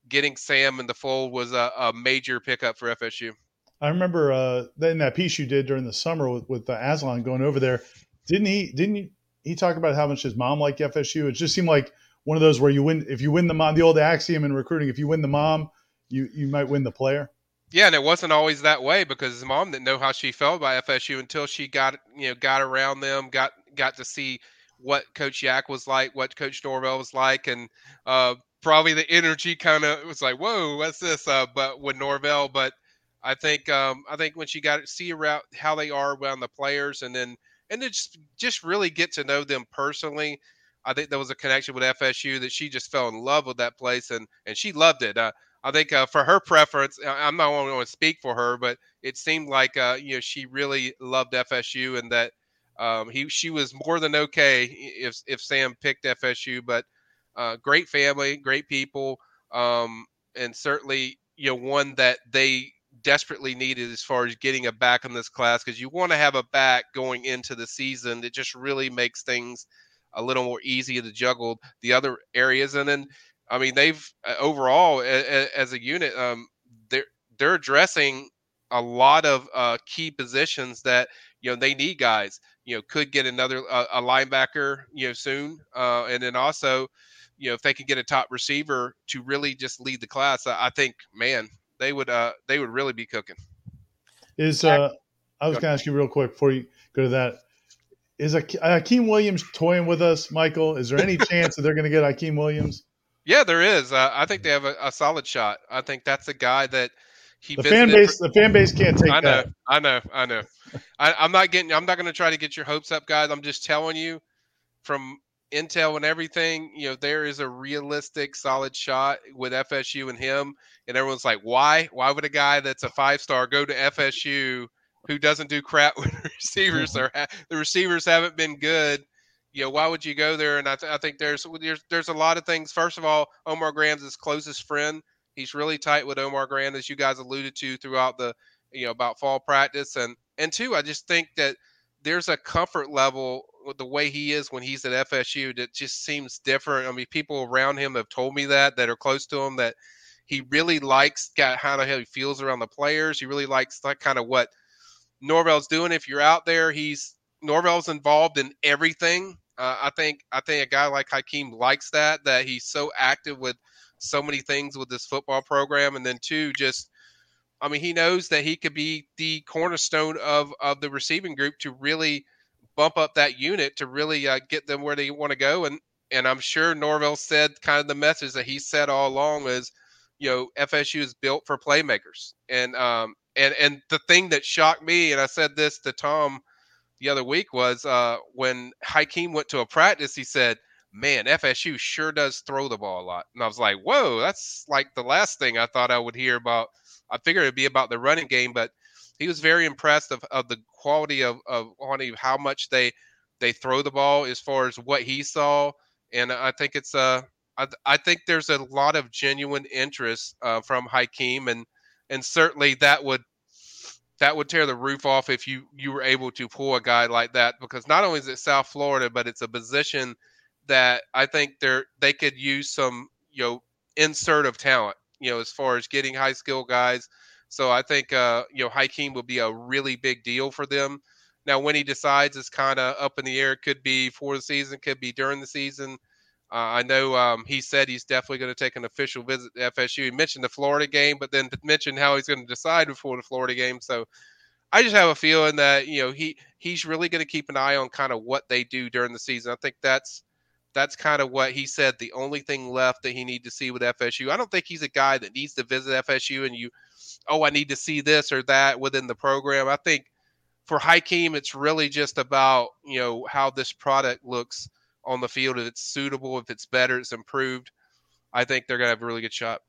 getting sam in the fold was a, a major pickup for fsu i remember uh, in that piece you did during the summer with, with the aslan going over there. Didn't he didn't you he talked about how much his mom liked FSU. It just seemed like one of those where you win if you win the mom, the old axiom in recruiting, if you win the mom, you you might win the player. Yeah, and it wasn't always that way because his mom didn't know how she felt about FSU until she got you know got around them, got got to see what Coach Yak was like, what Coach Norvell was like, and uh, probably the energy kind of was like, "Whoa, what's this?" Uh, but with Norvell, but I think um, I think when she got to see around how they are around the players, and then and then just just really get to know them personally. I think there was a connection with FSU that she just fell in love with that place, and and she loved it. Uh, I think uh, for her preference, I'm not going to speak for her, but it seemed like uh, you know she really loved FSU, and that um, he she was more than okay if if Sam picked FSU. But uh, great family, great people, um, and certainly you know one that they desperately needed as far as getting a back in this class because you want to have a back going into the season. It just really makes things a little more easy to juggle the other areas. And then, I mean, they've uh, overall a, a, as a unit, um, they're they're addressing a lot of uh, key positions that you know they need guys. You know, could get another uh, a linebacker, you know, soon, uh, and then also, you know, if they can get a top receiver to really just lead the class, I, I think, man, they would uh they would really be cooking. Is uh I was going to ask you real quick before you go to that. Is Hykeem Williams toying with us, Michael? Is there any chance that they're going to get Hykeem Williams? Yeah, there is. Uh, I think they have a, a, solid shot. I think that's a guy that he. The fan base, for, the fan base can't take I know, that. I know, I know. I, I'm not getting. I'm not going to try to get your hopes up, guys. I'm just telling you, from intel and everything, you know, there is a realistic, solid shot with FSU and him. And everyone's like, why? Why would a guy that's a five star go to FSU who doesn't do crap with receivers? or ha- the receivers haven't been good. You know, why would you go there? And I, th- I think there's, there's there's a lot of things. First of all, Omar Graham's his closest friend. He's really tight with Omar Graham, as you guys alluded to throughout the, you know, about fall practice. And and two, I just think that there's a comfort level the way he is when he's at FSU that just seems different. I mean, people around him have told me that that are close to him that he really likes got how he feels around the players. He really likes that kind of what Norvell's doing. If you're out there, he's Norvell's involved in everything. Uh, I think I think a guy like Hykeem likes that that he's so active with so many things with this football program, and then two, just I mean, he knows that he could be the cornerstone of of the receiving group to really bump up that unit to really uh, get them where they want to go. And and I'm sure Norvell said kind of the message that he said all along is, you know, FSU is built for playmakers. And um and and the thing that shocked me, and I said this to Tom the other week, was uh when Hykeem went to a practice, he said, Man, FSU sure does throw the ball a lot. And I was like, Whoa, that's like the last thing I thought I would hear about. I figured it'd be about the running game, but he was very impressed of, of the quality of of how much they they throw the ball as far as what he saw, and I think it's uh I, I think there's a lot of genuine interest uh, from Hykeem, and and certainly that would that would tear the roof off if you you were able to pull a guy like that because not only is it South Florida, but it's a position that I think they're they could use some you know insert of talent you know as far as getting high skill guys so I think uh, you know Hykeem will be a really big deal for them. Now, when he decides, it's kind of up in the air. It could be for the season, could be during the season. Uh, I know um, he said he's definitely going to take an official visit to FSU. He mentioned the Florida game, but then mentioned how he's going to decide before the Florida game. So I just have a feeling that you know he he's really going to keep an eye on kind of what they do during the season. I think that's that's kind of what he said. The only thing left that he needs to see with FSU. I don't think he's a guy that needs to visit FSU and you oh, I need to see this or that within the program. I think for Hykeem, it's really just about you know how this product looks on the field. If it's suitable, if it's better, it's improved. I think they're gonna have a really good shot.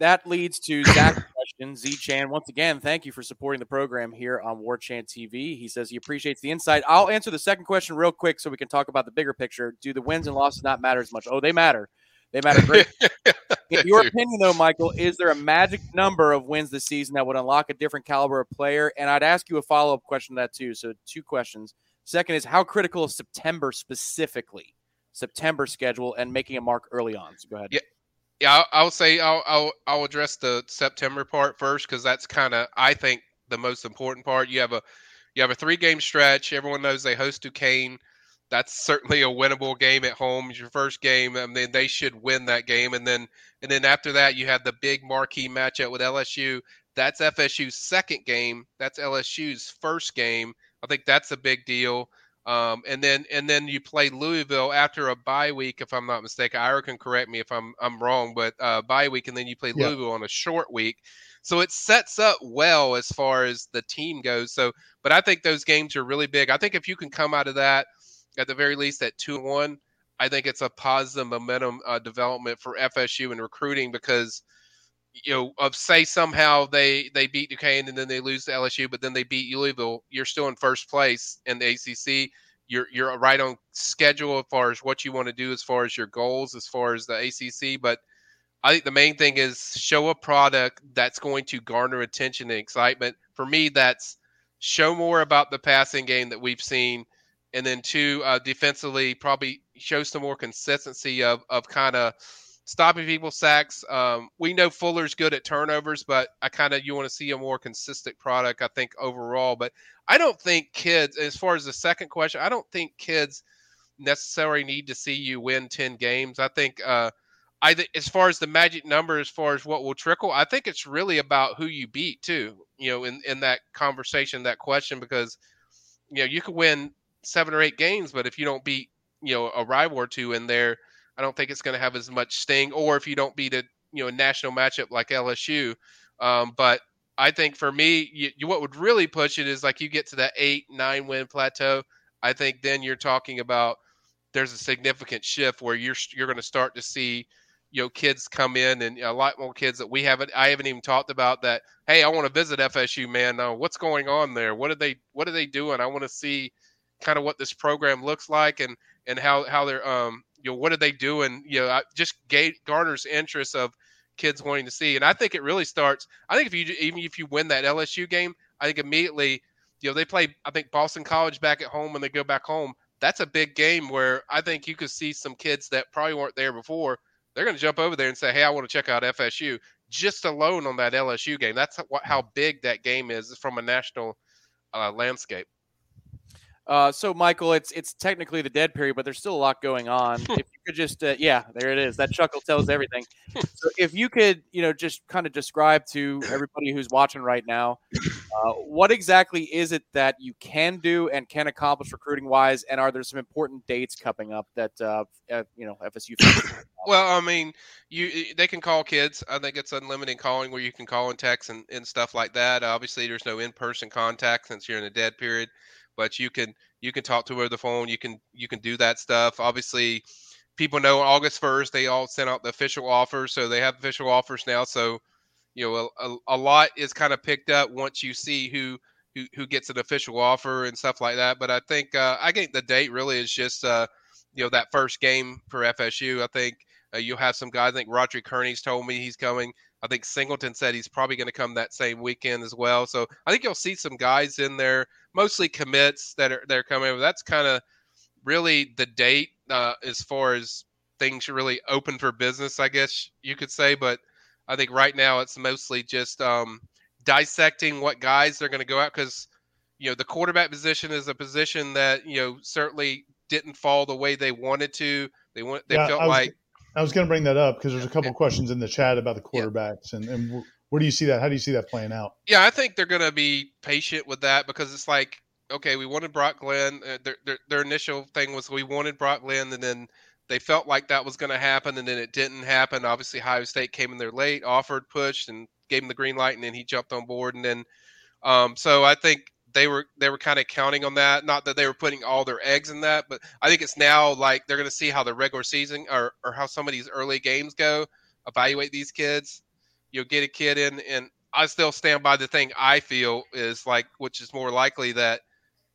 That leads to Zach's question. Z Chan, once again, thank you for supporting the program here on War Chant TV. He says he appreciates the insight. I'll answer the second question real quick so we can talk about the bigger picture. Do the wins and losses not matter as much? Oh, they matter. They matter great. In your opinion, though, Michael, is there a magic number of wins this season that would unlock a different caliber of player? And I'd ask you a follow up question to that too. So, two questions. Second is how critical is September specifically? September schedule and making a mark early on. So go ahead. Yeah, yeah. I'll, I'll say I'll, I'll I'll address the September part first because that's kind of I think the most important part. You have a you have a three game stretch. Everyone knows they host Duquesne that's certainly a winnable game at home. It's your first game. I mean, they should win that game. And then and then after that, you have the big marquee matchup with LSU. That's FSU's second game. That's LSU's first game. I think that's a big deal. Um, and then and then you play Louisville after a bye week, if I'm not mistaken. Ira can correct me if I'm I'm wrong, but uh, bye week, and then you play Yeah. Louisville on a short week. So it sets up well as far as the team goes. So, but I think those games are really big. I think if you can come out of that at the very least at two and one, I think it's a positive momentum uh, development for FSU in recruiting because you know of say somehow they they beat Duquesne and then they lose to LSU, but then they beat Louisville, you're still in first place in the ACC. You're you're right on schedule as far as what you want to do, as far as your goals, as far as the ACC. But I think the main thing is show a product that's going to garner attention and excitement. For me, that's show more about the passing game that we've seen, and then two, uh, defensively, probably show some more consistency of of kind of stopping people sacks. Um, we know Fuller's good at turnovers, but I kind of you want to see a more consistent product. I think overall, but I don't think kids. As far as the second question, I don't think kids necessarily need to see you win ten games. I think. Uh, I think as far as the magic number, as far as what will trickle, I think it's really about who you beat too. You know, in in that conversation, that question, because you know you could win seven or eight games, but if you don't beat you know a rival or two in there, I don't think it's going to have as much sting. Or if you don't beat a you know a national matchup like LSU, um, but I think for me, you, you, what would really push it is like you get to that eight nine win plateau. I think then you're talking about there's a significant shift where you're you're going to start to see you know kids come in and a lot more kids that we haven't I haven't even talked about that hey I want to visit FSU man uh, what's going on there what are they what are they doing I want to see kind of what this program looks like and and how how they're um you know what are they doing you know just ga- garners interest of kids wanting to see and I think it really starts I think if you even if you win that LSU game I think immediately you know they play I think Boston College back at home when they go back home that's a big game where I think you could see some kids that probably weren't there before they're going to jump over there and say, "Hey, I want to check out FSU." Just alone on that LSU game, that's how, how big that game is from a national uh, landscape. Uh, so Michael, it's it's technically the dead period, but there's still a lot going on. if you could just, uh, yeah, there it is. That chuckle tells everything. so if you could, you know, just kind of describe to everybody who's watching right now, uh, what exactly is it that you can do and can accomplish recruiting wise, and are there some important dates coming up that uh, you know FSU? Well, I mean, you they can call kids. I think it's unlimited calling where you can call and text and, and stuff like that. Obviously, there's no in person contact since you're in a dead period, but you can you can talk to her over the phone. You can you can do that stuff. Obviously, people know August first they all sent out the official offers, so they have official offers now. So, you know, a, a, a lot is kind of picked up once you see who. Who, who gets an official offer and stuff like that? But I think uh, I think the date really is just uh, you know that first game for FSU. I think uh, you'll have some guys. I think Roger Kearney's told me he's coming. I think Singleton said he's probably going to come that same weekend as well. So I think you'll see some guys in there, mostly commits that are they're coming. That's kind of really the date uh, as far as things really open for business, I guess you could say. But I think right now it's mostly just um, dissecting what guys they're going to go out because you know the quarterback position is a position that you know certainly didn't fall the way they wanted to. They want they Yeah, felt I was, like I was going to bring that up because there's a couple Yeah. questions in the chat about the quarterbacks and, and wh- where do you see that? How do you see that playing out? Yeah, I think they're going to be patient with that because it's like, okay, we wanted Brock Glenn. Uh, their, their their initial thing was we wanted Brock Glenn, and then they felt like that was going to happen, and then it didn't happen. Obviously, Ohio State came in there late, offered, pushed, and gave him the green light, and then he jumped on board, and then um, so I think they were they were kind of counting on that. Not that they were putting all their eggs in that, but I think it's now like they're going to see how the regular season or or how some of these early games go, evaluate these kids. You'll get a kid in, and I still stand by the thing I feel is like, which is more likely that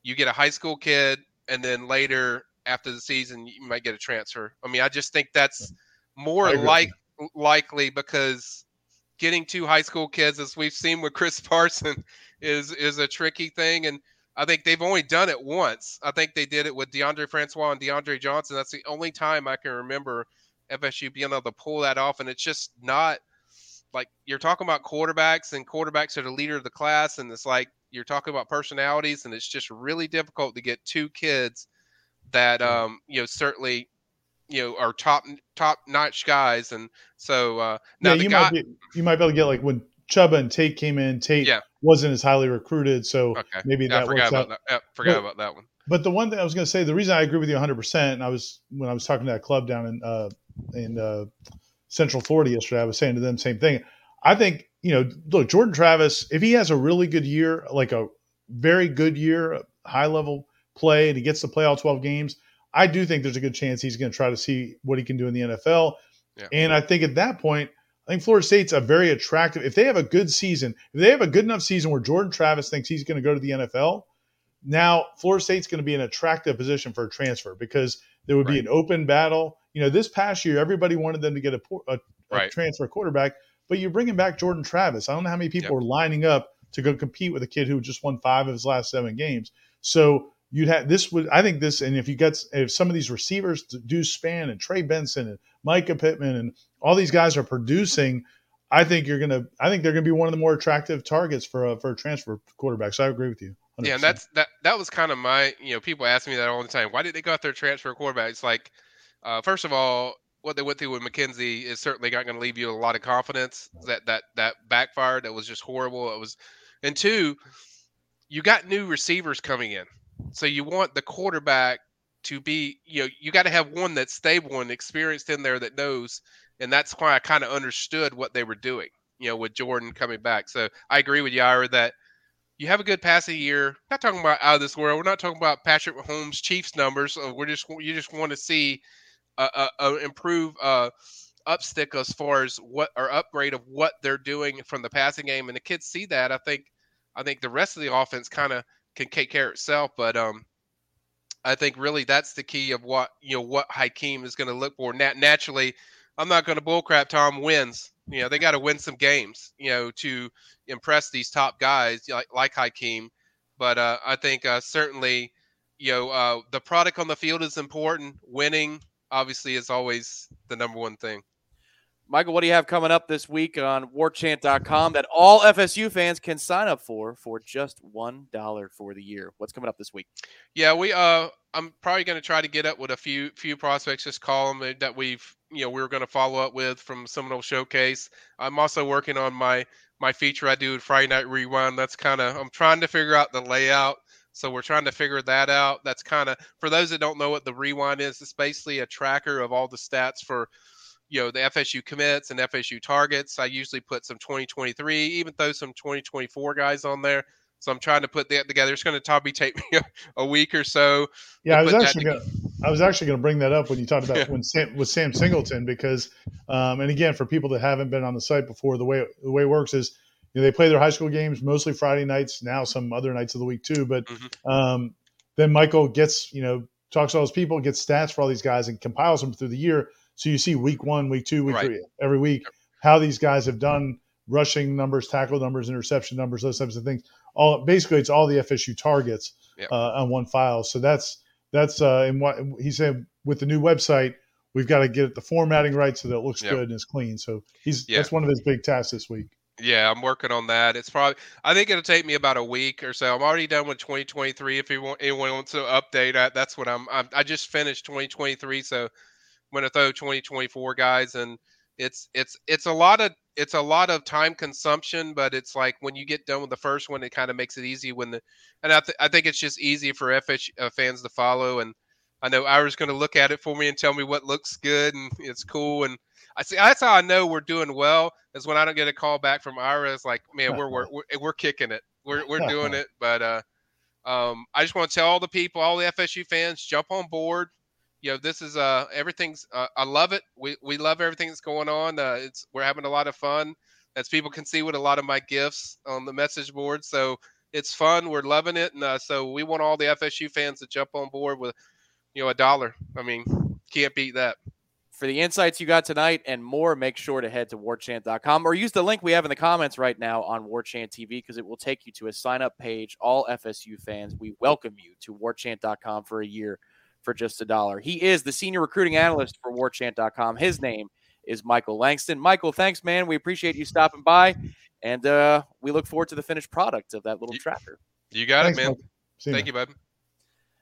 you get a high school kid, and then later after the season you might get a transfer. I mean, I just think that's more like likely because getting two high school kids, as we've seen with Chris Parson, is is a tricky thing, and I think they've only done it once. I think they did it with Deondre Francois and DeAndre Johnson. That's the only time I can remember FSU being able to pull that off, and it's just not like you're talking about quarterbacks, and quarterbacks are the leader of the class, and it's like you're talking about personalities, and it's just really difficult to get two kids that um you know certainly you know are top top notch guys, and so uh now yeah, you guy. might be, you might be able to get like when Chubba and Tate came in. Tate Yeah. wasn't as highly recruited. So Okay. maybe Yeah, I that forgot works out. that. Yeah, forgot But- about that one. But the one thing I was going to say, the reason I agree with you 100, percent and I was when I was talking to that club down in uh, in uh, Central Florida yesterday, I was saying to them same thing. I think you know, look, Jordan Travis, if he has a really good year, like a very good year, high level play, and he gets to play all 12 games, I do think there's a good chance he's going to try to see what he can do in the NFL. Yeah. And I think at that point, I think Florida State's a very attractive. If they have a good season, if they have a good enough season where Jordan Travis thinks he's going to go to the NFL, now Florida State's going to be an attractive position for a transfer because there would be an open battle. You know, this past year, everybody wanted them to get a, a, a Right. transfer quarterback, but you're bringing back Jordan Travis. I don't know how many people are lining up to go compete with a kid who just won five of his last seven games. So you'd have this would I think this, and if you get if some of these receivers Deuce Spann and Trey Benson and Mycah Pittman and all these guys are producing. I think you're gonna. I think they're gonna be one of the more attractive targets for a for a transfer quarterback. So I agree with you. 100%. Yeah, and that's that. That was kind of my. You know, people ask me that all the time. Why did they go out there transfer quarterback? It's like, uh, first of all, what they went through with McKenzie is certainly not going to leave you a lot of confidence. That that that backfired. That was just horrible. It was, and two, you got new receivers coming in, so you want the quarterback to be. You know, you got to have one that's stable and experienced in there that knows. And that's why I kind of understood what they were doing. You know, with Jordan coming back. So I agree with you, Ira, that you have a good passing year. Not talking about out of this world. We're not talking about Patrick Mahomes Chiefs numbers. Uh, We're just you just want to see a, a, a improve uh, upstick as far as what or upgrade of what they're doing from the passing game, and the kids see that. I think I think the rest of the offense kind of can take care of itself. But um, I think really that's the key of what you know what Hykeem is going to look for. Nat- naturally, I'm not going to bullcrap. Tom wins. You know they got to win some games. You know to impress these top guys like like Hykeem. But uh, I think uh, certainly, you know, uh, the product on the field is important. Winning, obviously, is always the number one thing. Michael, what do you have coming up this week on warchant.com that all FSU fans can sign up for for just $1 for the year? What's coming up this week? Yeah, we uh I'm probably going to try to get up with a few few prospects just call them that we've you know we were going to follow up with from Seminole Showcase. I'm also working on my my feature I do at Friday Night Rewind. That's kind of I'm trying to figure out the layout. So we're trying to figure that out. That's kind of for those that don't know what the rewind is, it's basically a tracker of all the stats for you know the FSU commits and FSU targets. I usually put some 2023, even though some 2024 guys on there. So I'm trying to put that together. It's going to probably take me a, a week or so. Yeah, I was actually going. I was actually going to bring that up when you talked about Yeah. when Sam, with Sam Singleton because, um, and again, for people that haven't been on the site before, the way the way it works is you know, they play their high school games mostly Friday nights. Now some other nights of the week too, but Mhm. um, then Michael gets you know talks to all his people, gets stats for all these guys, and compiles them through the year. So you see week one, week two, week Right. three, every week how these guys have done rushing numbers, tackle numbers, interception numbers, those types of things. All basically, it's all the FSU targets Yeah. uh, on one file. So that's that's uh, and what he said with the new website, we've got to get the formatting right so that it looks Yep. good and it's clean. So he's Yeah. that's one of his big tasks this week. Yeah, I'm working on that. It's probably I think it'll take me about a week or so. I'm already done with 2023. If you want, anyone wants to update, I, that's what I'm, I'm. I just finished 2023, so I'm gonna throw 2024 guys, and it's it's it's a lot of it's a lot of time consumption, but it's like when you get done with the first one, it kind of makes it easy when the and I th- I think it's just easy for FH uh, fans to follow, and I know Ira's gonna look at it for me and tell me what looks good and it's cool and. I see. That's how I know we're doing well. Is when I don't get a call back from Ira. It's like, man, we're we're we're, we're kicking it. We're we're doing it. But uh, um, I just want to tell all the people, all the FSU fans, jump on board. You know, this is uh everything's. Uh, I love it. We we love everything that's going on. Uh, it's we're having a lot of fun, as people can see with a lot of my gifts on the message board. So it's fun. We're loving it, and uh, so we want all the FSU fans to jump on board with, you know, a dollar. I mean, can't beat that. For the insights you got tonight and more, make sure to head to warchant.com or use the link we have in the comments right now on Warchant TV because it will take you to a sign up page. All FSU fans, we welcome you to warchant.com for a year for just a dollar. He is the senior recruiting analyst for warchant.com. His name is Michael Langston. Michael, thanks, man. We appreciate you stopping by, and uh, we look forward to the finished product of that little You- tracker. You got Thanks, it, man. Thank you, bud.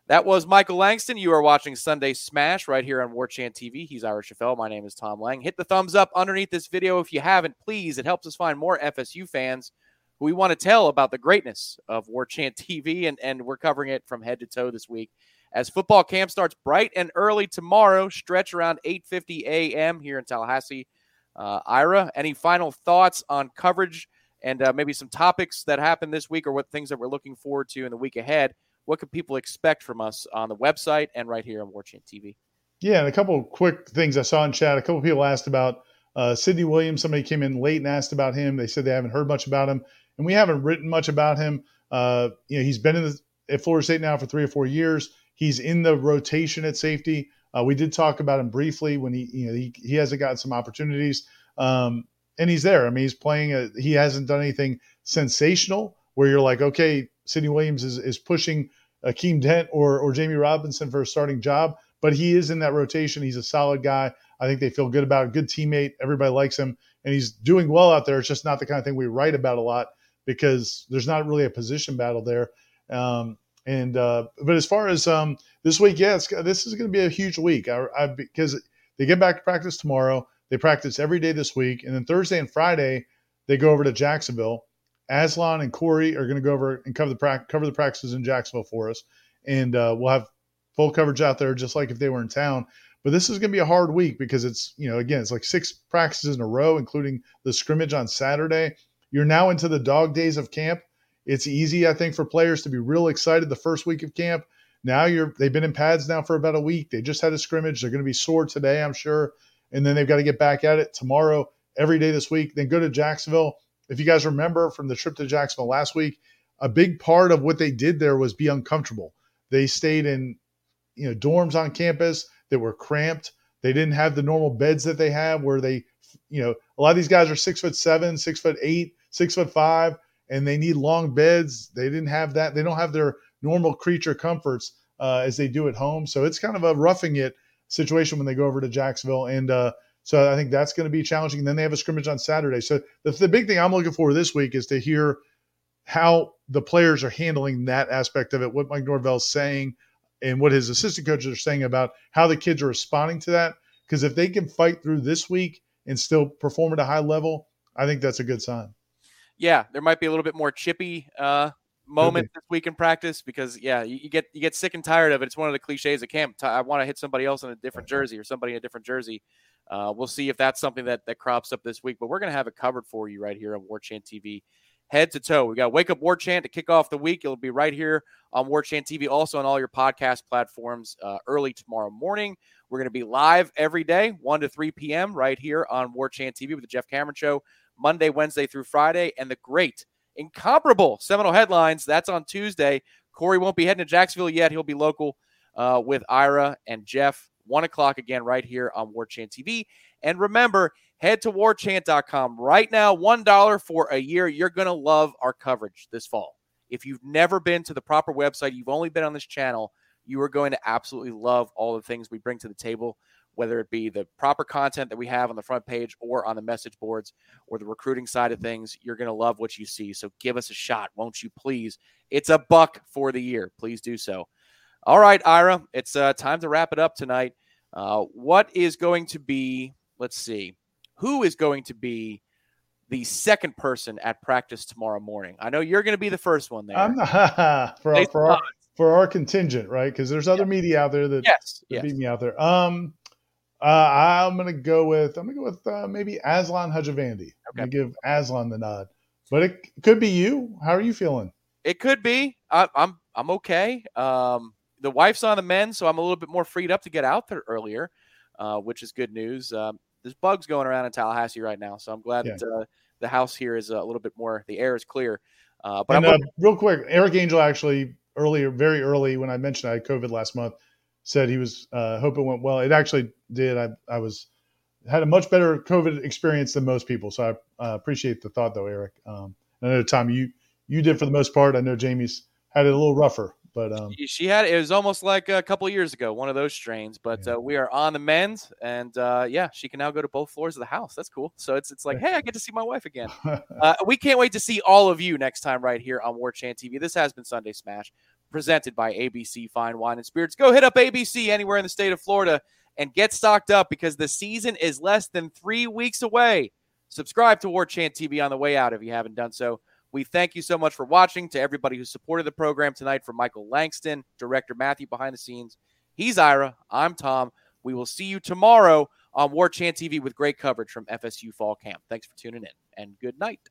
That was Michael Langston. You are watching Sunday Smash right here on Warchant TV. He's Ira Schoffel. My name is Tom Lang. Hit the thumbs up underneath this video if you haven't, please. It helps us find more FSU fans who we want to tell about the greatness of War Chant TV, and, and we're covering it from head to toe this week. As football camp starts bright and early tomorrow, stretch around 8:50 a.m. here in Tallahassee. Uh, Ira, any final thoughts on coverage and uh, maybe some topics that happened this week, or what things that we're looking forward to in the week ahead? What can people expect from us on the website and right here on War Chant TV? Yeah, and a couple quick things I saw in chat. A couple people asked about uh, Sidney Williams. Somebody came in late and asked about him. They said they haven't heard much about him, and we haven't written much about him. Uh, you know, he's been in the, at Florida State now for three or four years. He's in the rotation at safety. Uh, we did talk about him briefly when he, you know, he, he hasn't gotten some opportunities, um, and he's there. I mean, he's playing. A, he hasn't done anything sensational where you're like, okay, Sidney Williams is, is pushing Akeem Dent or or Jammie Robinson for a starting job, but he is in that rotation. He's a solid guy. I think they feel good about it. Good teammate. Everybody likes him, and he's doing well out there. It's just not the kind of thing we write about a lot because there's not really a position battle there. Um, and uh, but as far as um, this week, yeah, this is going to be a huge week. I, I, because they get back to practice tomorrow. They practice every day this week, and then Thursday and Friday they go over to Jacksonville. Aslan and Corey are going to go over and cover the pra- cover the practices in Jacksonville for us, and uh, we'll have full coverage out there just like if they were in town. But this is going to be a hard week because it's you know again it's like six practices in a row, including the scrimmage on Saturday. You're now into the dog days of camp it's easy, I think, for players to be real excited the first week of camp. Now you're they've been in pads now for about a week. They just had a scrimmage. They're going to be sore today, I'm sure. And then they've got to get back at it tomorrow, every day this week. Then go to Jacksonville. If you guys remember from the trip to Jacksonville last week, a big part of what they did there was be uncomfortable. They stayed in, you know, dorms on campus that were cramped. They didn't have the normal beds that they have where they, you know, a lot of these guys are six foot seven, six foot eight, six foot five and they need long beds. They didn't have that. They don't have their normal creature comforts uh, as they do at home. So it's kind of a roughing it situation when they go over to Jacksonville. And uh, so I think that's going to be challenging. And then they have a scrimmage on Saturday. So the, the big thing I'm looking for this week is to hear how the players are handling that aspect of it, what Mike Norvell's saying, and what his assistant coaches are saying about how the kids are responding to that. Because if they can fight through this week and still perform at a high level, I think that's a good sign yeah, there might be a little bit more chippy uh, moment this week in practice because yeah, you, you, get you get sick and tired of it. It's one of the cliches of camp. I want to hit somebody else in a different jersey or somebody in a different jersey. Uh, we'll see if that's something that that crops up this week, but we're gonna have it covered for you right here on War Chant TV. Head to toe. We got Wake Up War Chant to kick off the week. It'll be right here on War Chant TV, also on all your podcast platforms uh, early tomorrow morning. We're going to be live every day, 1 to 3 p.m., right here on War Chant TV with the Jeff Cameron Show. Monday, Wednesday through Friday, and the great, incomparable Seminole headlines. That's on Tuesday. Corey won't be heading to Jacksonville yet. He'll be local uh, with Ira and Jeff. One o'clock again, right here on War Chant TV. And remember, head to warchant.com right now. $1 for a year. You're going to love our coverage this fall. If you've never been to the proper website, you've only been on this channel, you are going to absolutely love all the things we bring to the table whether it be the proper content that we have on the front page or on the message boards or the recruiting side of things, you're going to love what you see. So give us a shot, won't you please? It's a buck for the year. Please do so. All right, Ira, it's uh, time to wrap it up tonight. Uh, what is going to be, let's see, who is going to be the second person at practice tomorrow morning? I know you're going to be the first one there. I'm not, for, our, for, our, for our contingent, right? Because there's other media out there that, yes, that yes. beat me out there. Um, uh, I'm gonna go with I'm gonna go with uh, maybe Aslan Hajavandi. Okay. I'm gonna give Aslan the nod, but it could be you. How are you feeling? It could be. I, I'm I'm okay. Um, the wife's on the mend, so I'm a little bit more freed up to get out there earlier, uh, which is good news. Um, there's bugs going around in Tallahassee right now, so I'm glad yeah. that uh, the house here is a little bit more. The air is clear. Uh, but and, uh, real quick, Eric Angel actually earlier, very early when I mentioned I had COVID last month, said he was uh, hope it went well. It actually did. I I was had a much better COVID experience than most people, so I uh, appreciate the thought though, Eric. Um, I know Tom you you did for the most part. I know Jamie's had it a little rougher, but um, she had it was almost like a couple years ago, one of those strains. But yeah. uh, we are on the mend, and uh, yeah, she can now go to both floors of the house. That's cool. So it's it's like, hey, I get to see my wife again. uh, we can't wait to see all of you next time right here on War Chant TV. This has been Sunday Smash presented by ABC Fine Wine and Spirits. Go hit up ABC anywhere in the state of Florida and get stocked up because the season is less than three weeks away. Subscribe to War Chant TV on the way out if you haven't done so. We thank you so much for watching. To everybody who supported the program tonight, from Michael Langston, director Matthew behind the scenes. He's Ira. I'm Tom. We will see you tomorrow on War Chant TV with great coverage from FSU Fall Camp. Thanks for tuning in and good night.